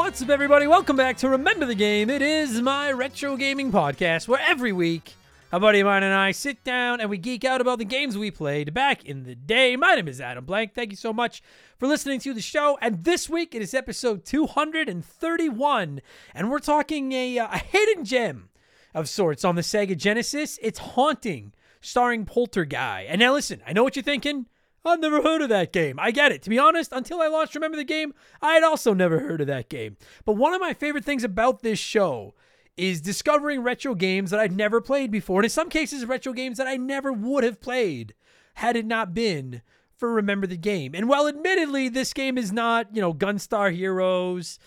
What's up, everybody? Welcome back to Remember the Game. It is my retro gaming podcast where every week a buddy of mine and I sit down and we geek out about the games we played back in the day. My name is Adam Blank. Thank you so much for listening to the show. And this week it is episode 231, and we're talking a, uh, a hidden gem of sorts on the Sega Genesis. It's Haunting, starring Polterguy. And now listen, I know what you're thinking. I've never heard of that game. I get it. To be honest, until I launched Remember the Game, I had also never heard of that game. But one of my favorite things about this show is discovering retro games that I'd never played before. And in some cases, retro games that I never would have played had it not been for Remember the Game. And while admittedly, this game is not, you know, Gunstar Heroes,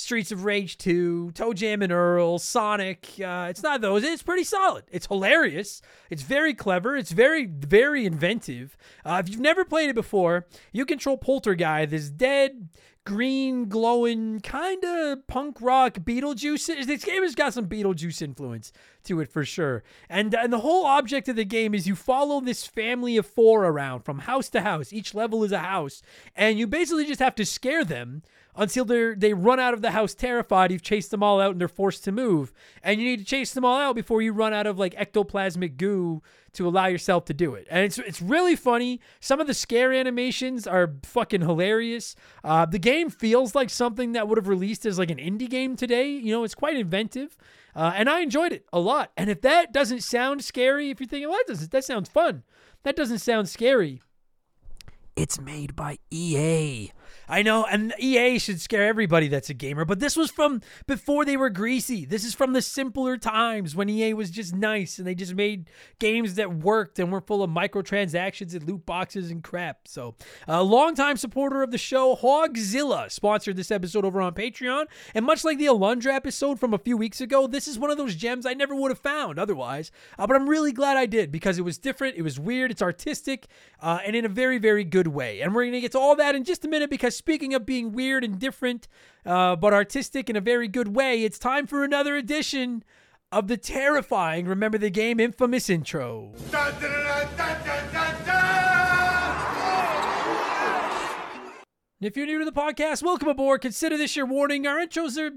Streets of Rage 2, ToeJam and Earl, Sonic. Uh, it's not those. It's pretty solid. It's hilarious. It's very clever. It's very, very inventive. Uh, if you've never played it before, you control Polterguy, this dead, green, glowing, kind of punk rock Beetlejuice. This game has got some Beetlejuice influence to it for sure. And, and the whole object of the game is you follow this family of four around from house to house. Each level is a house. And you basically just have to scare them until they they run out of the house terrified. You've chased them all out and they're forced to move. And you need to chase them all out before you run out of like ectoplasmic goo to allow yourself to do it. And it's it's really funny. Some of the scare animations are fucking hilarious. Uh, the game feels like something that would have released as like an indie game today. You know, it's quite inventive. Uh, and I enjoyed it a lot. And if that doesn't sound scary, if you're thinking, well, that, doesn't, that sounds fun, that doesn't sound scary. It's made by EA. I know, and EA should scare everybody that's a gamer, but this was from before they were greasy. This is from the simpler times when EA was just nice and they just made games that worked and were full of microtransactions and loot boxes and crap. So, a longtime supporter of the show, Hawgzilla, sponsored this episode over on Patreon. And much like the Alundra episode from a few weeks ago, this is one of those gems I never would have found otherwise. Uh, but I'm really glad I did because it was different, it was weird, it's artistic, uh, and in a very, very good way. And we're going to get to all that in just a minute because speaking of being weird and different, uh, but artistic in a very good way, it's time for another edition of the terrifying. Remember the Game? Infamous intro. Dun, dun, dun, if you're new to the podcast, welcome aboard. Consider this your warning. Our intros are,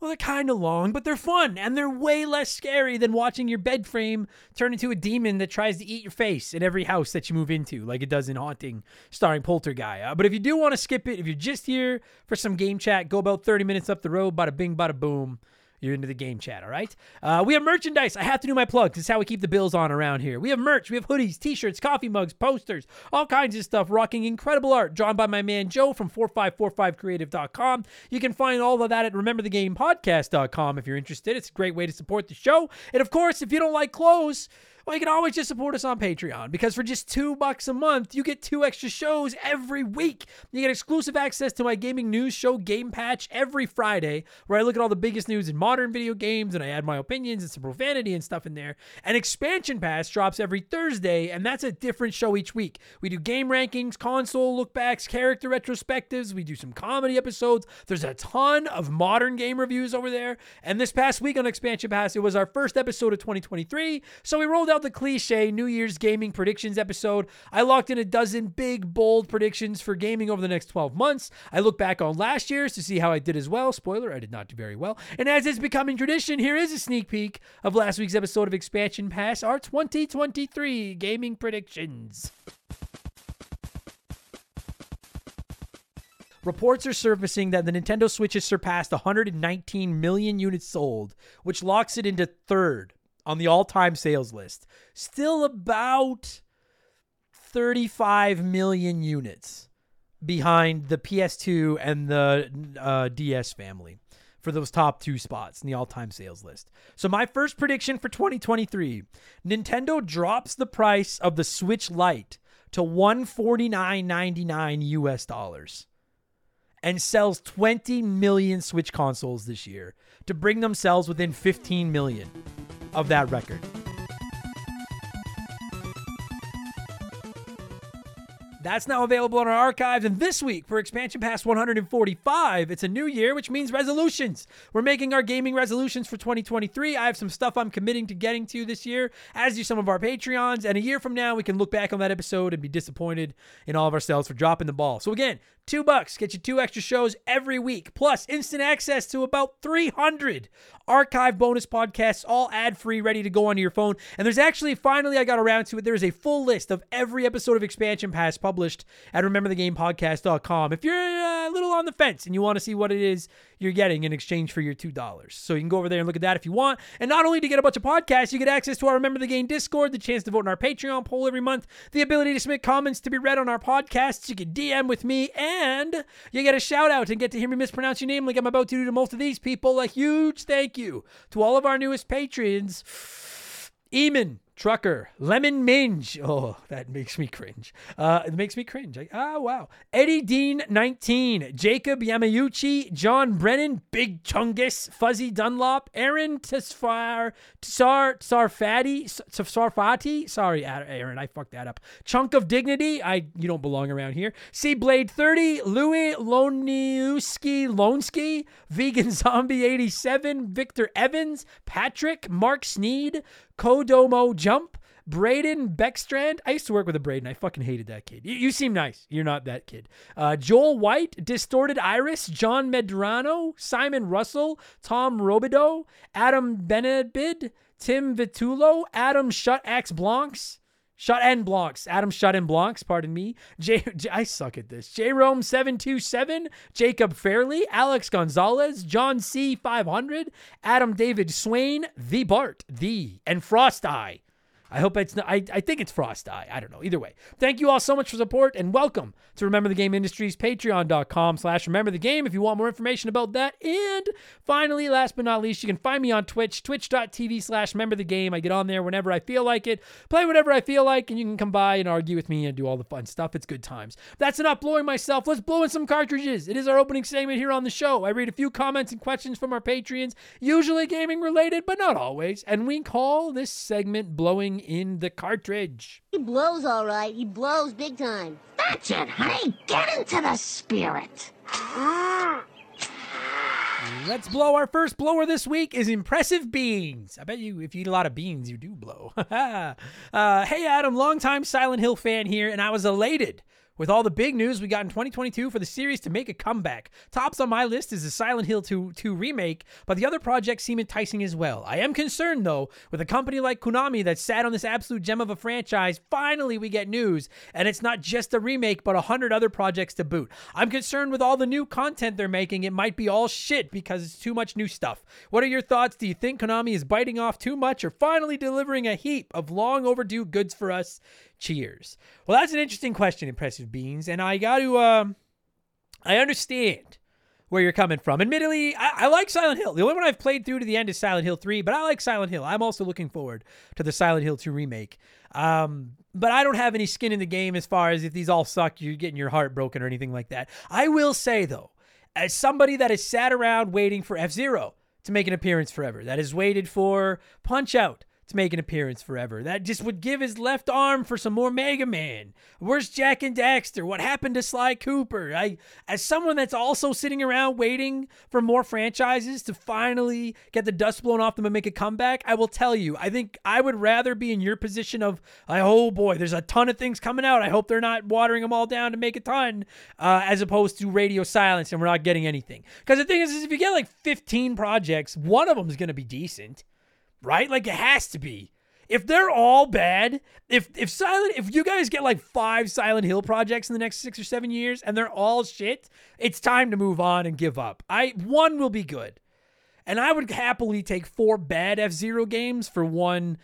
well, they're kind of long, but they're fun and they're way less scary than watching your bed frame turn into a demon that tries to eat your face in every house that you move into, like it does in Haunting, starring Polterguy. Uh, but if you do want to skip it, if you're just here for some game chat, go about 30 minutes up the road, bada bing, bada boom you're into the game chat, all right? Uh, we have merchandise. I have to do my plugs. It's how we keep the bills on around here. We have merch. We have hoodies, t-shirts, coffee mugs, posters, all kinds of stuff. Rocking incredible art drawn by my man Joe from 4545creative.com. You can find all of that at rememberthegamepodcast.com if you're interested. It's a great way to support the show. And of course, if you don't like clothes, well, you can always just support us on Patreon because for just two bucks a month, you get two extra shows every week. You get exclusive access to my gaming news show, Game Patch, every Friday, where I look at all the biggest news in modern video games and I add my opinions and some profanity and stuff in there. And Expansion Pass drops every Thursday, and that's a different show each week. We do game rankings, console lookbacks, character retrospectives. We do some comedy episodes. There's a ton of modern game reviews over there. And this past week on Expansion Pass, it was our first episode of 2023. So we rolled out out the cliche New Year's gaming predictions episode. I locked in a dozen big, bold predictions for gaming over the next 12 months. I look back on last year's to see how I did as well. Spoiler, I did not do very well. And as is becoming tradition, here is a sneak peek of last week's episode of Expansion Pass, our 2023 gaming predictions. Reports are surfacing that the Nintendo Switch has surpassed 119 million units sold, which locks it into third on the all time sales list. Still about 35 million units behind the PS2 and the uh, DS family for those top two spots in the all time sales list. So, my first prediction for 2023 Nintendo drops the price of the Switch Lite to 149.99 US dollars and sells 20 million Switch consoles this year to bring themselves within 15 million of that record. That's now available in our archives. And this week for Expansion Pass 145, it's a new year, which means resolutions. We're making our gaming resolutions for 2023. I have some stuff I'm committing to getting to this year, as do some of our Patreons. And a year from now, we can look back on that episode and be disappointed in all of ourselves for dropping the ball. So, again, Two bucks get you two extra shows every week, plus instant access to about 300 archive bonus podcasts, all ad free, ready to go onto your phone. And there's actually, finally, I got around to it. There is a full list of every episode of Expansion Pass published at rememberthegamepodcast.com. If you're uh, a little on the fence and you want to see what it is you're getting in exchange for your $2. So you can go over there and look at that if you want. And not only to get a bunch of podcasts, you get access to our Remember the Game Discord, the chance to vote in our Patreon poll every month, the ability to submit comments to be read on our podcasts. You can DM with me, and you get a shout out and get to hear me mispronounce your name like I'm about to do to most of these people. A huge thank you to all of our newest patrons. Eamon, Trucker, Lemon Minge. Oh, that makes me cringe. Uh, it makes me cringe. I, ah, wow. Eddie Dean, 19. Jacob Yamayuchi, John Brennan, Big Chungus, Fuzzy Dunlop, Aaron Tesfar, Tsar, Sarfati, Sarfati. Sorry, Aaron, I fucked that up. Chunk of Dignity. I You don't belong around here. C Blade 30, Louis Loniuski Lonsky, Vegan Zombie 87, Victor Evans, Patrick, Mark Sneed, Kodomo Jump, Braden Beckstrand. I used to work with a Braden. I fucking hated that kid. You, you seem nice. You're not that kid. Uh, Joel White, Distorted Iris, John Medrano, Simon Russell, Tom Robideau, Adam Benebid, Tim Vitulo, Adam Shut Axe Blancs. Shut and Blancs. Adam Shut and Blancs, pardon me. J, J I suck at this. J Rome 727, Jacob Fairley, Alex Gonzalez, John C 500, Adam David Swain, The Bart, The, and Frost Eye. I hope it's not, I, I think it's Frost Eye. I don't know. Either way. Thank you all so much for support and welcome to Remember the Game Industries, patreon.com slash remember the game if you want more information about that. And finally, last but not least, you can find me on Twitch, twitch.tv slash remember the game. I get on there whenever I feel like it, play whatever I feel like, and you can come by and argue with me and do all the fun stuff. It's good times. That's enough blowing myself. Let's blow in some cartridges. It is our opening segment here on the show. I read a few comments and questions from our Patreons, usually gaming related, but not always. And we call this segment blowing in the cartridge. He blows all right. He blows big time. That's it, honey. Get into the spirit. Let's blow. Our first blower this week is impressive beans. I bet you, if you eat a lot of beans, you do blow. uh, hey, Adam, longtime Silent Hill fan here, and I was elated with all the big news we got in 2022 for the series to make a comeback. Tops on my list is the Silent Hill 2, 2 remake, but the other projects seem enticing as well. I am concerned, though, with a company like Konami that sat on this absolute gem of a franchise. Finally, we get news, and it's not just a remake, but a hundred other projects to boot. I'm concerned with all the new content they're making. It might be all shit because it's too much new stuff. What are your thoughts? Do you think Konami is biting off too much or finally delivering a heap of long overdue goods for us? Cheers. Well, that's an interesting question, Impressive Beans, and I got to, um, I understand where you're coming from. Admittedly, I, I, like Silent Hill. The only one I've played through to the end is Silent Hill 3, but I like Silent Hill. I'm also looking forward to the Silent Hill 2 remake. Um, but I don't have any skin in the game as far as if these all suck, you're getting your heart broken or anything like that. I will say, though, as somebody that has sat around waiting for F-Zero to make an appearance forever, that has waited for Punch Out to make an appearance forever. That just would give his left arm for some more Mega Man. Where's Jak and Daxter? What happened to Sly Cooper? I, as someone that's also sitting around waiting for more franchises to finally get the dust blown off them and make a comeback, I will tell you, I think I would rather be in your position of, oh boy, there's a ton of things coming out. I hope they're not watering them all down to make a ton, uh, as opposed to radio silence and we're not getting anything. Because the thing is, is, if you get like 15 projects, one of them is going to be decent right? Like it has to be. If they're all bad, if if Silent if you guys get like five Silent Hill projects in the next 6 or 7 years and they're all shit, it's time to move on and give up. I one will be good. And I would happily take four bad F-Zero games for one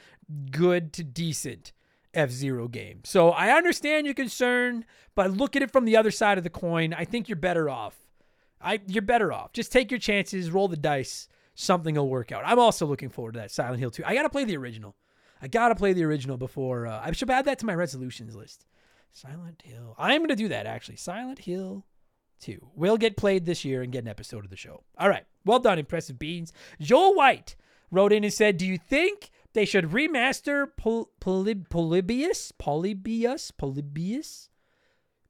good to decent F-Zero game. So I understand your concern, but look at it from the other side of the coin. I think you're better off. I you're better off. Just take your chances, roll the dice something will work out. I'm also looking forward to that Silent Hill 2. I got to play the original. I got to play the original before. Uh, I should add that to my resolutions list. Silent Hill. I'm going to do that actually. Silent Hill 2 will get played this year and get an episode of the show. All right. Well done, Impressive Beans. Joel White wrote in and said, Do you think they should remaster Pol- Polyb- Polybius? Polybius? Polybius?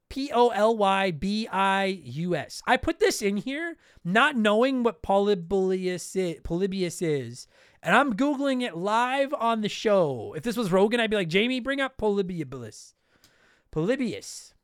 P O L Y B I U S. I put this in here not knowing what Polybius is, Polybius is, and I'm Googling it live on the show. If this was Rogan, I'd be like, Jamie, bring up Polybius. Polybius.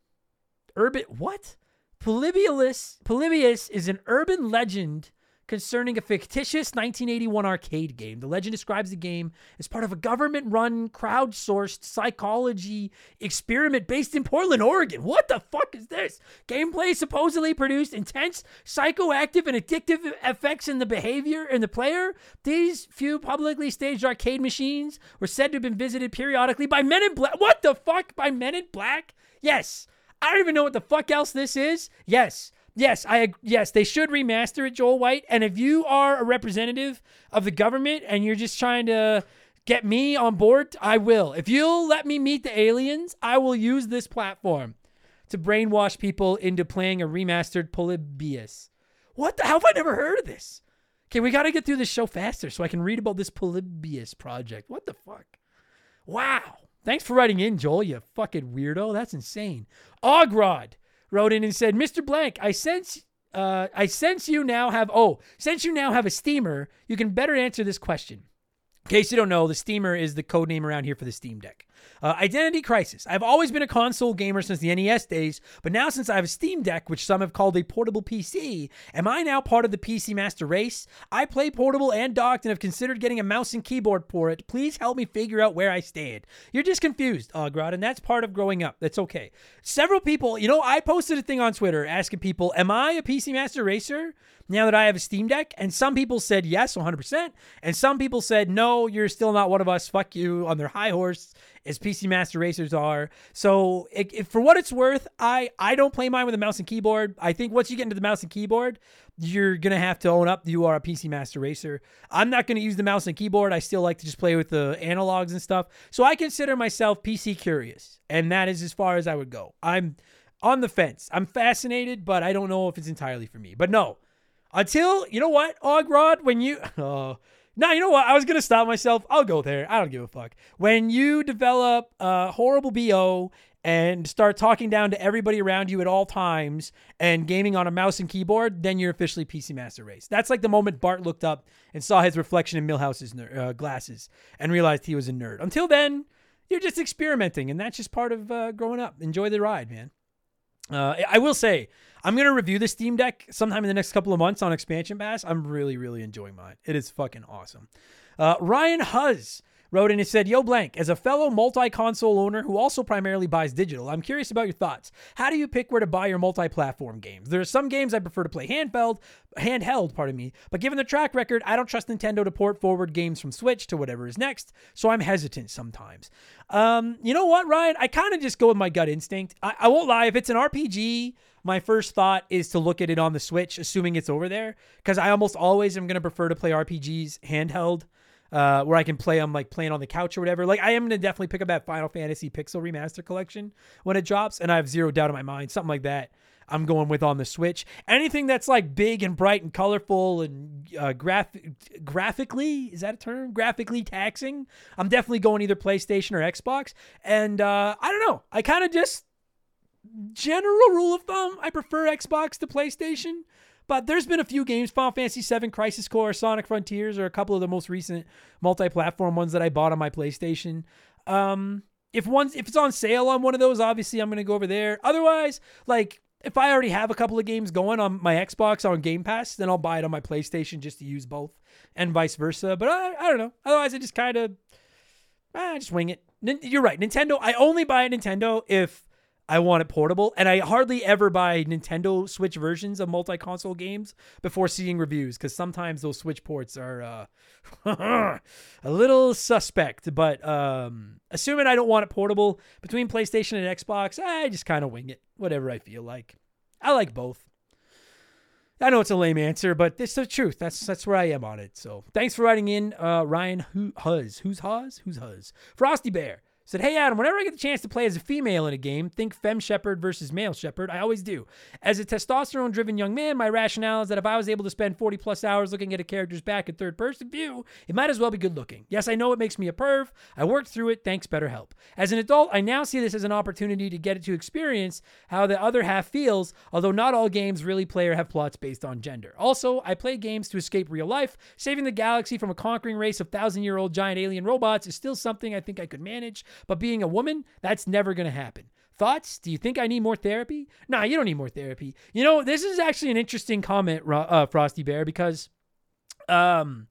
Urban, what? Polybius, Polybius is an urban legend concerning a fictitious 1981 arcade game. The legend describes the game as part of a government run, crowdsourced psychology experiment based in Portland, Oregon. What the fuck is this? Gameplay supposedly produced intense psychoactive and addictive effects in the behavior in the player. These few publicly staged arcade machines were said to have been visited periodically by men in black. What the fuck? By men in black? Yes. I don't even know what the fuck else this is. Yes. Yes, I yes, they should remaster it, Joel White. And if you are a representative of the government and you're just trying to get me on board, I will. If you'll let me meet the aliens, I will use this platform to brainwash people into playing a remastered Polybius. What the hell have I never heard of this? Okay, we got to get through this show faster so I can read about this Polybius project. What the fuck? Wow. Thanks for writing in, Joel, you fucking weirdo. That's insane. Ogrod wrote in and said, Mr. Blank, I sense uh, I sense you now have oh, since you now have a steamer, you can better answer this question. In case you don't know, the Steamer is the code name around here for the Steam Deck. Uh, Identity Crisis. I've always been a console gamer since the NES days, but now since I have a Steam Deck, which some have called a portable PC, am I now part of the PC Master race? I play portable and docked and have considered getting a mouse and keyboard for it. Please help me figure out where I stand. You're just confused, Ogrod, and that's part of growing up. That's okay. Several people, you know, I posted a thing on Twitter asking people, Am I a PC Master racer? Now that I have a Steam Deck? And some people said yes, 100%. And some people said, no, you're still not one of us. Fuck you on their high horse as PC Master Racers are. So it, it, for what it's worth, I, I don't play mine with a mouse and keyboard. I think once you get into the mouse and keyboard, you're going to have to own up you are a PC Master Racer. I'm not going to use the mouse and keyboard. I still like to just play with the analogs and stuff. So I consider myself PC curious. And that is as far as I would go. I'm on the fence. I'm fascinated, but I don't know if it's entirely for me. But no, until, you know what, Ogrod, when you. Oh, now, you know what? I was to stop myself. I'll go there. I don't give a fuck. When you develop a horrible BO and start talking down to everybody around you at all times and gaming on a mouse and keyboard, then you're officially PC Master Race. That's like the moment Bart looked up and saw his reflection in Milhouse's ner- uh, glasses and realized he was a nerd. Until then, you're just experimenting, and that's just part of uh, growing up. Enjoy the ride, man. Uh, I will say, I'm gonna review the Steam Deck sometime in the next couple of months on Expansion Pass. I'm really, really enjoying mine. It is fucking awesome. Uh, Ryan Huzz wrote and said, Yo, Blank, as a fellow multi console owner who also primarily buys digital, I'm curious about your thoughts. How do you pick where to buy your multi platform games? There are some games I prefer to play handheld, handheld, pardon me, but given the track record, I don't trust Nintendo to port forward games from Switch to whatever is next, so I'm hesitant sometimes. Um, you know what, Ryan? I kind of just go with my gut instinct. I, I won't lie, if it's an RPG, my first thought is to look at it on the Switch, assuming it's over there, because I almost always am going to prefer to play RPGs handheld uh, where I can play them like playing on the couch or whatever. Like I am gonna definitely pick up that Final Fantasy Pixel Remaster Collection when it drops, and I have zero doubt in my mind something like that. I'm going with on the Switch. Anything that's like big and bright and colorful and uh, graphic, graphically is that a term? Graphically taxing. I'm definitely going either PlayStation or Xbox. And uh, I don't know. I kind of just general rule of thumb. I prefer Xbox to PlayStation. But there's been a few games, Final Fantasy VII, Crisis Core, Sonic Frontiers, or a couple of the most recent multi-platform ones that I bought on my PlayStation. Um, if one's if it's on sale on one of those, obviously I'm gonna go over there. Otherwise, like if I already have a couple of games going on my Xbox on Game Pass, then I'll buy it on my PlayStation just to use both, and vice versa. But I, I don't know. Otherwise, I just kind of I just wing it. You're right. Nintendo. I only buy a Nintendo if I want it portable, and I hardly ever buy Nintendo Switch versions of multi-console games before seeing reviews because sometimes those Switch ports are uh, a little suspect. But um, assuming I don't want it portable between PlayStation and Xbox, I just kind of wing it, whatever I feel like. I like both. I know it's a lame answer, but it's the truth. That's that's where I am on it. So thanks for writing in, uh, Ryan Huzz. Who's Huzz? Who's Huzz? Frosty Bear. Said, hey Adam, whenever I get the chance to play as a female in a game, think fem Shepard versus male Shepard. I always do. As a testosterone driven young man, my rationale is that if I was able to spend 40 plus hours looking at a character's back in third person view, it might as well be good looking. Yes, I know it makes me a perv. I worked through it, thanks BetterHelp. As an adult, I now see this as an opportunity to get to experience how the other half feels, although not all games really play or have plots based on gender. Also, I play games to escape real life. Saving the galaxy from a conquering race of thousand year old giant alien robots is still something I think I could manage, but being a woman, that's never going to happen. Thoughts? Do you think I need more therapy? Nah, you don't need more therapy. You know, this is actually an interesting comment, uh, Frosty Bear, because um,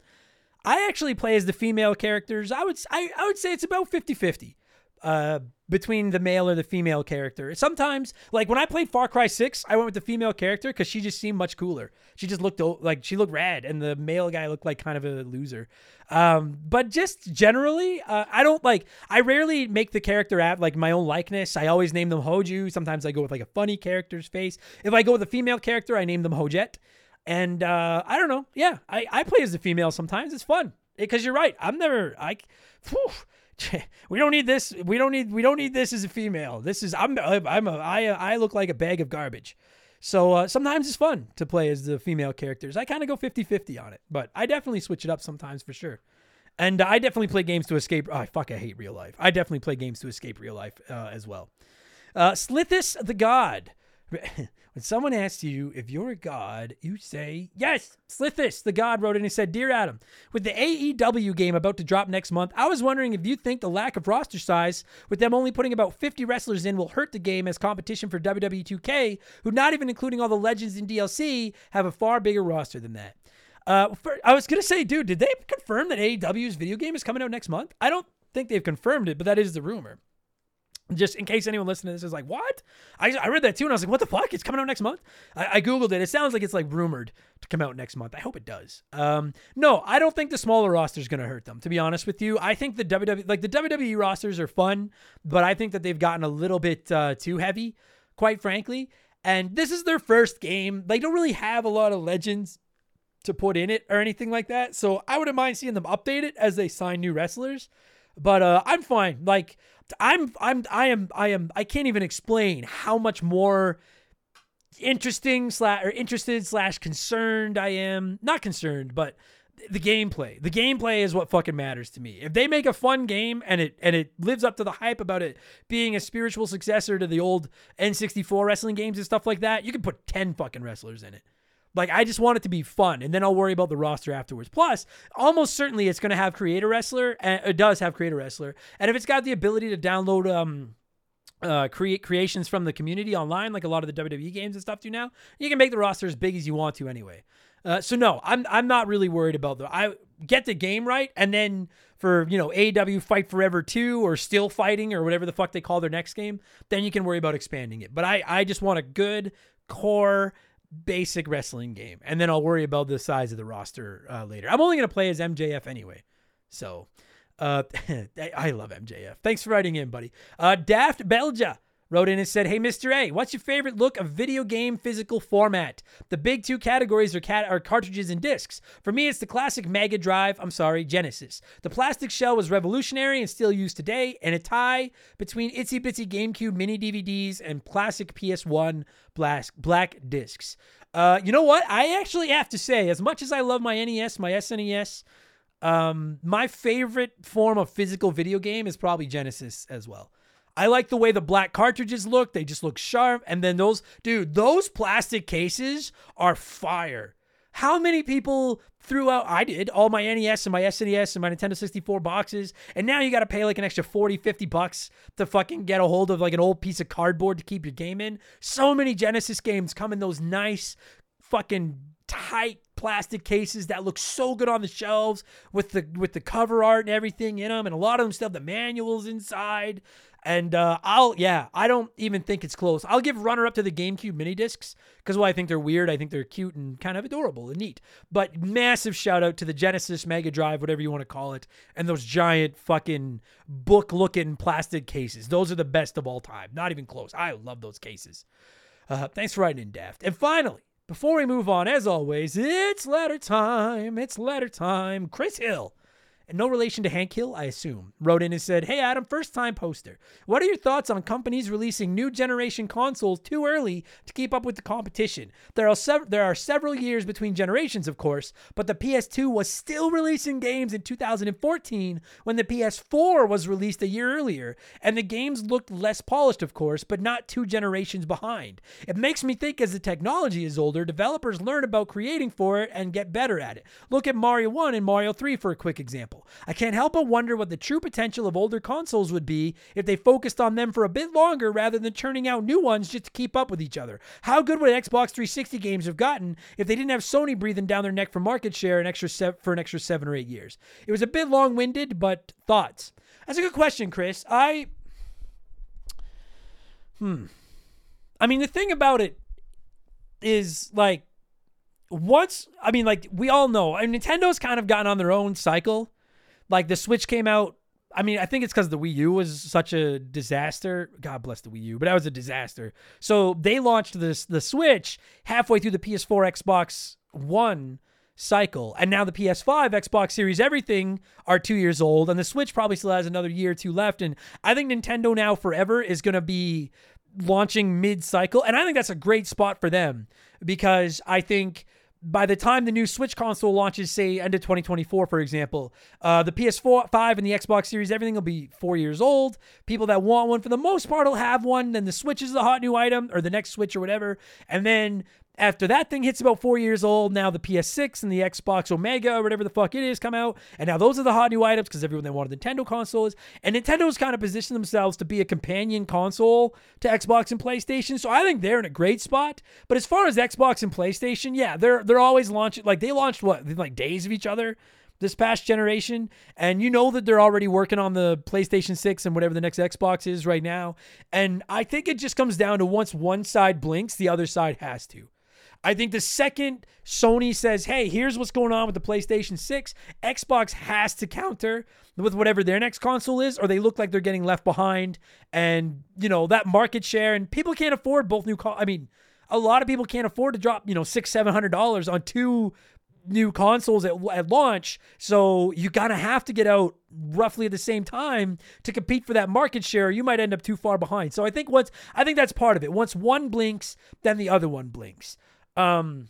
I actually play as the female characters. I would I, I would say it's about 50-50 uh, between the male or the female character. Sometimes, like when I played Far Cry 6, I went with the female character because she just seemed much cooler. She just looked like she looked rad, and the male guy looked like kind of a loser. Um, but just generally, uh, I don't like. I rarely make the character at like my own likeness. I always name them Hoju. Sometimes I go with like a funny character's face. If I go with a female character, I name them Hojet. And uh, I don't know. Yeah, I, I play as a female sometimes. It's fun because you're right. I'm never I. we don't need this. We don't need. We don't need this as a female. This is. I'm. I'm a. I. I look like a bag of garbage. So uh, sometimes it's fun to play as the female characters. I kind of go 50-50 on it, but I definitely switch it up sometimes for sure. And I definitely play games to escape. Oh, fuck, I hate real life. I definitely play games to escape real life uh, as well. Uh, Slithis the God when someone asks you if you're a god, you say, Yes, Slithis, the god, wrote and said, Dear Adam, with the AEW game about to drop next month, I was wondering if you think the lack of roster size, with them only putting about 50 wrestlers in, will hurt the game as competition for WWE 2K, who, not even including all the legends in DLC, have a far bigger roster than that. Uh, for, I was going to say, dude, did they confirm that AEW's video game is coming out next month? I don't think they've confirmed it, but that is the rumor just in case anyone listening to this is like, what? I, I read that too, and I was like, what the fuck? It's coming out next month. I, I googled it. It sounds like it's like rumored to come out next month. I hope it does. Um, no, I don't think the smaller roster is going to hurt them. To be honest with you, I think the WWE like the WWE rosters are fun, but I think that they've gotten a little bit uh, too heavy, quite frankly. And this is their first game. They don't really have a lot of legends to put in it or anything like that. So I wouldn't mind seeing them update it as they sign new wrestlers. But uh, I'm fine. Like I'm I'm I am I am I can't even explain how much more interesting slash or interested slash concerned I am. Not concerned, but the gameplay. The gameplay is what fucking matters to me. If they make a fun game and it and it lives up to the hype about it being a spiritual successor to the old N64 wrestling games and stuff like that, you can put 10 fucking wrestlers in it. Like I just want it to be fun, and then I'll worry about the roster afterwards. Plus, almost certainly it's going to have creator wrestler, and it does have creator wrestler, and if it's got the ability to download um uh, create creations from the community online, like a lot of the WWE games and stuff do now. You can make the roster as big as you want to anyway. Uh, so no, I'm I'm not really worried about the. I get the game right, and then for you know AEW Fight Forever two or Still Fighting or whatever the fuck they call their next game, then you can worry about expanding it. But I I just want a good core basic wrestling game, and then I'll worry about the size of the roster uh, later. I'm only gonna play as MJF anyway, so. Uh, I love MJF. Thanks for writing in, buddy. Uh, Daft Belgia wrote in and said, Hey, Mr. A, what's your favorite look of video game physical format? The big two categories are, cat- are cartridges and discs. For me, it's the classic Mega Drive, I'm sorry, Genesis. The plastic shell was revolutionary and still used today, and a tie between itsy bitsy GameCube mini DVDs and classic PS1 black, black discs. Uh, you know what? I actually have to say, as much as I love my NES, my SNES, um, my favorite form of physical video game is probably Genesis as well. I like the way the black cartridges look. They just look sharp. And then those, dude, those plastic cases are fire. How many people threw out, I did, all my NES and my SNES and my Nintendo 64 boxes. And now you got to pay like an extra 40, 50 bucks to fucking get a hold of like an old piece of cardboard to keep your game in. So many Genesis games come in those nice, fucking tight plastic cases that look so good on the shelves with the with the cover art and everything in them and a lot of them still have the manuals inside. And uh, I'll yeah I don't even think it's close. I'll give runner up to the GameCube mini discs because well I think they're weird I think they're cute and kind of adorable and neat. But massive shout out to the Genesis Mega Drive whatever you want to call it and those giant fucking book looking plastic cases. Those are the best of all time. Not even close. I love those cases. Uh, thanks for writing in Daft. And finally before we move on, as always, it's letter time. It's letter time. Chris Hill and no relation to Hank Hill, I assume, wrote in and said, Hey Adam, first time poster. What are your thoughts on companies releasing new generation consoles too early to keep up with the competition? There are, sev- there are several years between generations, of course, but the PS2 was still releasing games in 2014 when the PS4 was released a year earlier, and the games looked less polished, of course, but not two generations behind. It makes me think as the technology is older, developers learn about creating for it and get better at it. Look at Mario 1 and Mario 3 for a quick example. I can't help but wonder what the true potential of older consoles would be if they focused on them for a bit longer rather than churning out new ones just to keep up with each other. How good would Xbox 360 games have gotten if they didn't have Sony breathing down their neck for market share an extra se- for an extra seven or eight years? It was a bit long winded, but thoughts. That's a good question, Chris. I. Hmm. I mean, the thing about it is like once I mean like we all know mean, Nintendo's kind of gotten on their own cycle. Like the Switch came out I mean, I think it's because the Wii U was such a disaster. God bless the Wii U, but that was a disaster. So they launched this the Switch halfway through the PS4, Xbox One cycle, and now the PS5, Xbox Series, everything are two years old, and the Switch probably still has another year or two left. And I think Nintendo now forever is going to be launching mid-cycle, and I think that's a great spot for them because I think by the time the new Switch console launches, say end of 2024, for example, uh, the PS4, 5, and the Xbox Series, everything will be four years old. People that want one, for the most part, will have one. Then the Switch is the hot new item, or the next Switch, or whatever. And then after that thing hits about four years old, now the PS6 and the Xbox Omega or whatever the fuck it is come out. And now those are the hot new items because everyone that wanted Nintendo consoles. And Nintendo's kind of positioned themselves to be a companion console to Xbox and PlayStation. So I think they're in a great spot. But as far as Xbox and PlayStation, yeah, they're they're always launching like they launched what like days of each other this past generation and you know that they're already working on the PlayStation 6 and whatever the next Xbox is right now and I think it just comes down to once one side blinks the other side has to I think the second Sony says, hey, here's what's going on with the PlayStation 6, Xbox has to counter with whatever their next console is, or they look like they're getting left behind. And, you know, that market share, and people can't afford both new, I mean, a lot of people can't afford to drop, you know, six, seven hundred dollars on two new consoles at, at launch. So you gotta have to get out roughly at the same time to compete for that market share. You might end up too far behind. So I think once I think that's part of it. Once one blinks, then the other one blinks. Um,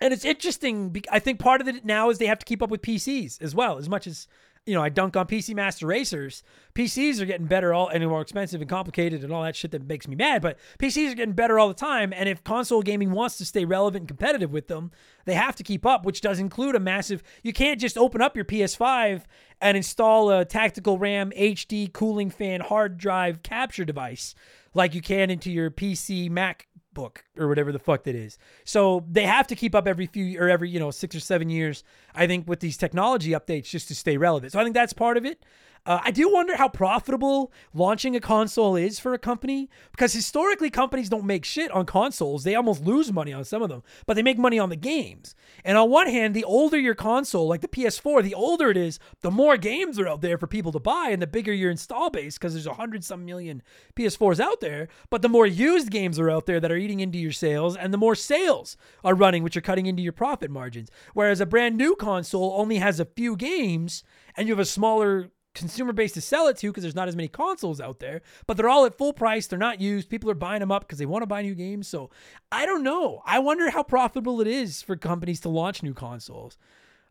and it's interesting. I think part of it now is they have to keep up with PCs as well. As much as you know, I dunk on PC Master Racers. PCs are getting better all and more expensive and complicated and all that shit that makes me mad. But PCs are getting better all the time. And if console gaming wants to stay relevant and competitive with them, they have to keep up, which does include a massive. You can't just open up your PS5 and install a tactical RAM HD cooling fan hard drive capture device like you can into your PC Mac book or whatever the fuck that is. So they have to keep up every few or every, you know, six or seven years, I think, with these technology updates just to stay relevant. So I think that's part of it. Uh, I do wonder how profitable launching a console is for a company because historically companies don't make shit on consoles. They almost lose money on some of them, but they make money on the games. And on one hand, the older your console, like the PS4, the older it is, the more games are out there for people to buy and the bigger your install base because there's a hundred some million PS4s out there. But the more used games are out there that are eating into your sales and the more sales are running, which are cutting into your profit margins. Whereas a brand new console only has a few games and you have a smaller consumer base to sell it to because there's not as many consoles out there, but they're all at full price. They're not used. People are buying them up because they want to buy new games. So I don't know. I wonder how profitable it is for companies to launch new consoles.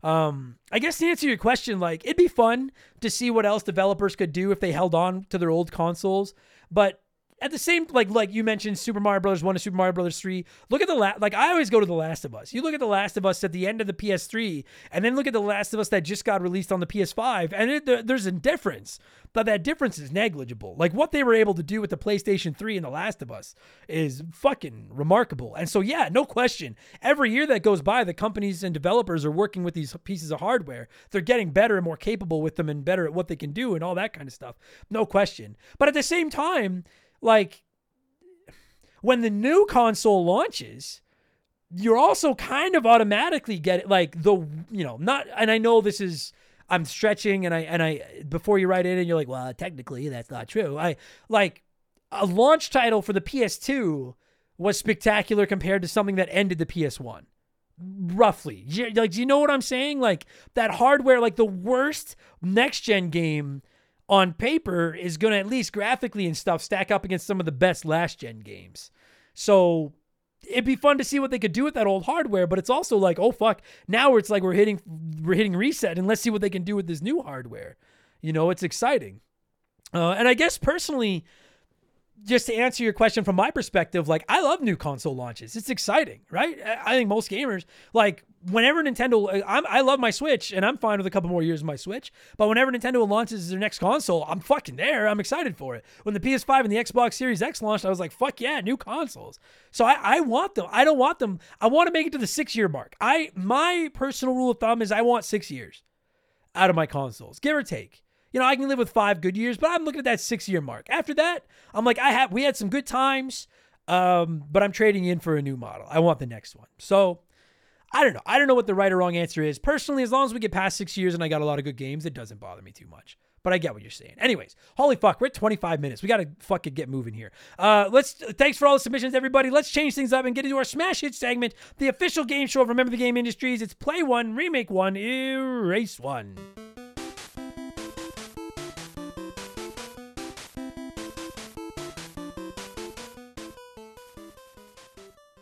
Um, I guess to answer your question, like it'd be fun to see what else developers could do if they held on to their old consoles, but at the same like like you mentioned Super Mario Brothers 1 to Super Mario Brothers 3 look at the la- like I always go to the Last of Us. You look at the Last of Us at the end of the PS3 and then look at the Last of Us that just got released on the PS5 and it, there's a difference but that difference is negligible. Like what they were able to do with the PlayStation 3 and the Last of Us is fucking remarkable. And so yeah no question. Every year that goes by the companies and developers are working with these pieces of hardware. They're getting better and more capable with them and better at what they can do and all that kind of stuff. No question. But at the same time like when the new console launches, you're also kind of automatically get like the you know not and I know this is I'm stretching and I and I before you write it and you're like well technically that's not true. I like a launch title for the PS2 was spectacular compared to something that ended the PS1 roughly. Like do you know what I'm saying? Like that hardware like the worst next gen game on paper is going to at least graphically and stuff stack up against some of the best last gen games. So it'd be fun to see what they could do with that old hardware, but it's also like, oh fuck, now it's like we're hitting we're hitting reset and let's see what they can do with this new hardware. You know, it's exciting. Uh, and I guess personally, just to answer your question from my perspective, like I love new console launches. It's exciting, right? I think most gamers like whenever Nintendo. Uh, I'm, I love my Switch, and I'm fine with a couple more years of my Switch. But whenever Nintendo launches their next console, I'm fucking there. I'm excited for it. When the PS5 and the Xbox Series X launched, I was like, fuck yeah, new consoles. So I, I want them. I don't want them. I want to make it to the six year mark. I my personal rule of thumb is I want six years out of my consoles, give or take you know, I can live with five good years, but I'm looking at that six year mark. After that, I'm like, I have we had some good times, um, but I'm trading in for a new model. I want the next one. So I don't know. I don't know what the right or wrong answer is. Personally, as long as we get past six years and I got a lot of good games, it doesn't bother me too much. But I get what you're saying. Anyways, holy fuck, we're at 25 minutes. We gotta fucking get moving here. Uh, let's. Thanks for all the submissions, everybody. Let's change things up and get into our smash hit segment, the official game show of Remember the Game Industries. It's Play One, Remake One, Erase One.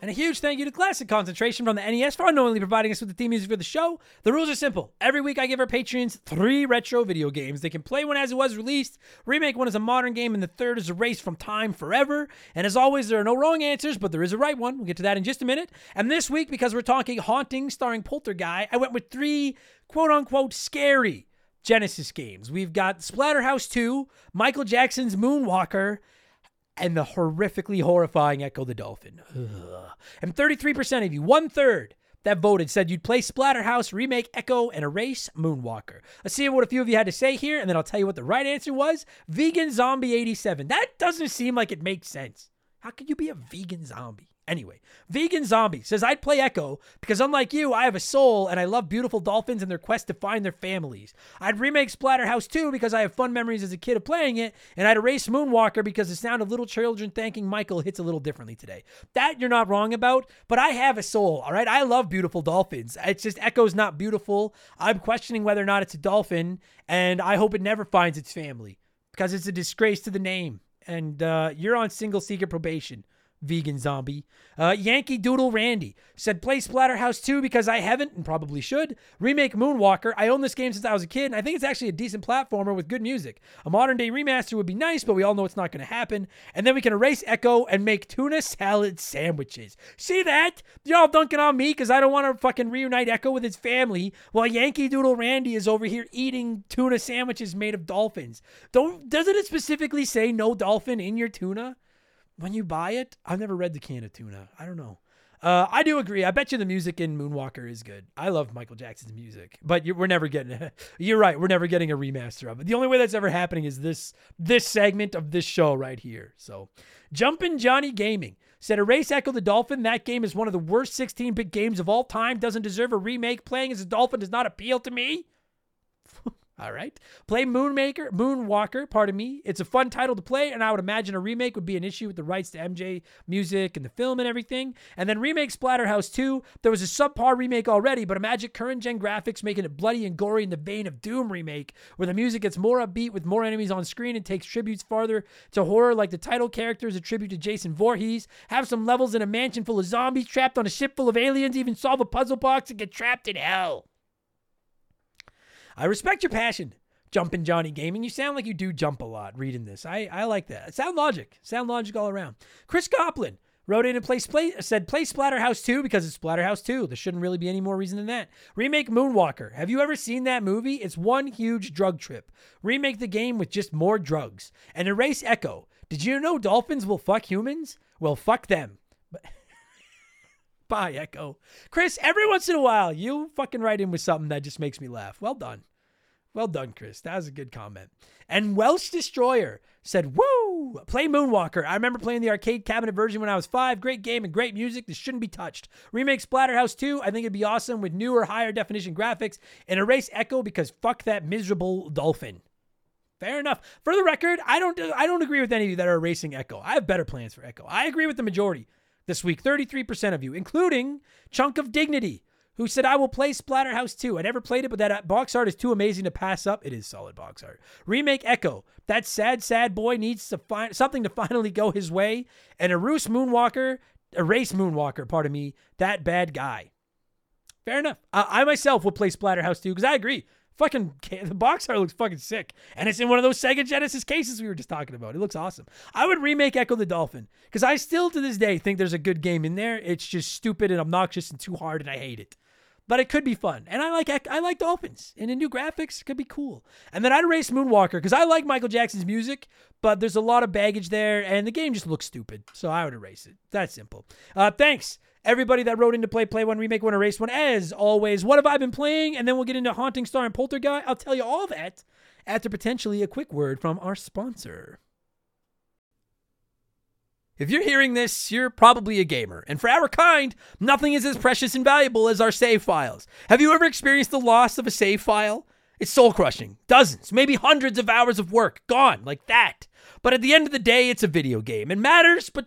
And a huge thank you to Classic Concentration from the NES for unknowingly providing us with the theme music for the show. The rules are simple. Every week I give our patrons three retro video games. They can play one as it was released, remake one as a modern game, and the third is erased from time forever. And as always, there are no wrong answers, but there is a right one. We'll get to that in just a minute. And this week, because we're talking Haunting starring Polterguy, I went with three quote unquote scary Genesis games. We've got Splatterhouse 2, Michael Jackson's Moonwalker, and the horrifically horrifying Ecco the Dolphin. Ugh. And 33% of you, one third, that voted said you'd play Splatterhouse, remake Ecco, and erase Moonwalker. Let's see what a few of you had to say here, and then I'll tell you what the right answer was. Vegan Zombie 87. That doesn't seem like it makes sense. How could you be a vegan zombie? Anyway, Vegan Zombie says, I'd play Ecco because unlike you, I have a soul and I love beautiful dolphins and their quest to find their families. I'd remake Splatterhouse 2 because I have fun memories as a kid of playing it, and I'd erase Moonwalker because the sound of little children thanking Michael hits a little differently today. That you're not wrong about, but I have a soul, all right? I love beautiful dolphins. It's just Ecco's not beautiful. I'm questioning whether or not it's a dolphin, and I hope it never finds its family because it's a disgrace to the name. And uh, you're on single secret probation vegan zombie. Uh, Yankee Doodle Randy said, play Splatterhouse 2 because I haven't and probably should. Remake Moonwalker. I own this game since I was a kid, and I think it's actually a decent platformer with good music. A modern day remaster would be nice, but we all know it's not going to happen. And then we can erase Ecco and make tuna salad sandwiches. See that? Y'all dunking on me because I don't want to fucking reunite Ecco with his family while Yankee Doodle Randy is over here eating tuna sandwiches made of dolphins. Don't doesn't it specifically say no dolphin in your tuna? When you buy it, I've never read the can of tuna. I don't know. Uh, I do agree. I bet you the music in Moonwalker is good. I love Michael Jackson's music, but we're never getting. you're right. We're never getting a remaster of it. The only way that's ever happening is this this segment of this show right here. So, Jumpin' Johnny Gaming said, "Erase Ecco the Dolphin. That game is one of the worst 16-bit games of all time. Doesn't deserve a remake. Playing as a dolphin does not appeal to me." All right. Play Moonmaker, Moonwalker, pardon me. It's a fun title to play, and I would imagine a remake would be an issue with the rights to MJ music and the film and everything. And then remake Splatterhouse 2. There was a subpar remake already, but imagine current gen graphics making it bloody and gory in the vein of Doom remake, where the music gets more upbeat with more enemies on screen and takes tributes farther to horror, like the title character is a tribute to Jason Voorhees. Have some levels in a mansion full of zombies trapped on a ship full of aliens, even solve a puzzle box and get trapped in hell. I respect your passion, Jumpin' Johnny Gaming. You sound like you do jump a lot reading this. I, I like that. Sound logic. Sound logic all around. Chris Goplin wrote in and play, play, said play Splatterhouse 2 because it's Splatterhouse 2. There shouldn't really be any more reason than that. Remake Moonwalker. Have you ever seen that movie? It's one huge drug trip. Remake the game with just more drugs. And erase Ecco. Did you know dolphins will fuck humans? Well, fuck them. Bye, Ecco. Chris, every once in a while, you fucking write in with something that just makes me laugh. Well done. Well done, Chris. That was a good comment. And Welsh Destroyer said, Woo! Play Moonwalker. I remember playing the arcade cabinet version when I was five. Great game and great music. This shouldn't be touched. Remake Splatterhouse 2. I think it'd be awesome with newer, higher definition graphics. And erase Ecco because fuck that miserable dolphin. Fair enough. For the record, I don't I don't agree with any of you that are erasing Ecco. I have better plans for Ecco. I agree with the majority this week 33% of you, including Chunk of Dignity, who said, I will play Splatterhouse 2. I never played it, but that box art is too amazing to pass up. It is solid box art. Remake Ecco. That sad, sad boy needs to find something to finally go his way. And Erase Moonwalker, erase Moonwalker, pardon me, that bad guy. Fair enough. Uh, I myself will play Splatterhouse 2 because I agree. Fucking the box art looks fucking sick, and it's in one of those Sega Genesis cases we were just talking about. It looks awesome. I would remake Ecco the Dolphin because I still to this day think there's a good game in there. It's just stupid and obnoxious and too hard, and I hate it. But it could be fun, and I like I like dolphins, and the new graphics could be cool. And then I'd erase Moonwalker because I like Michael Jackson's music, but there's a lot of baggage there, and the game just looks stupid. So I would erase it. That's simple. Uh, thanks everybody that wrote into play Play One, Remake One, Erase One. As always, what have I been playing? And then we'll get into Haunting Starring Polterguy. I'll tell you all that after potentially a quick word from our sponsor. If you're hearing this, you're probably a gamer. And for our kind, nothing is as precious and valuable as our save files. Have you ever experienced the loss of a save file? It's soul crushing. Dozens, maybe hundreds of hours of work gone like that. But at the end of the day, it's a video game. It matters, but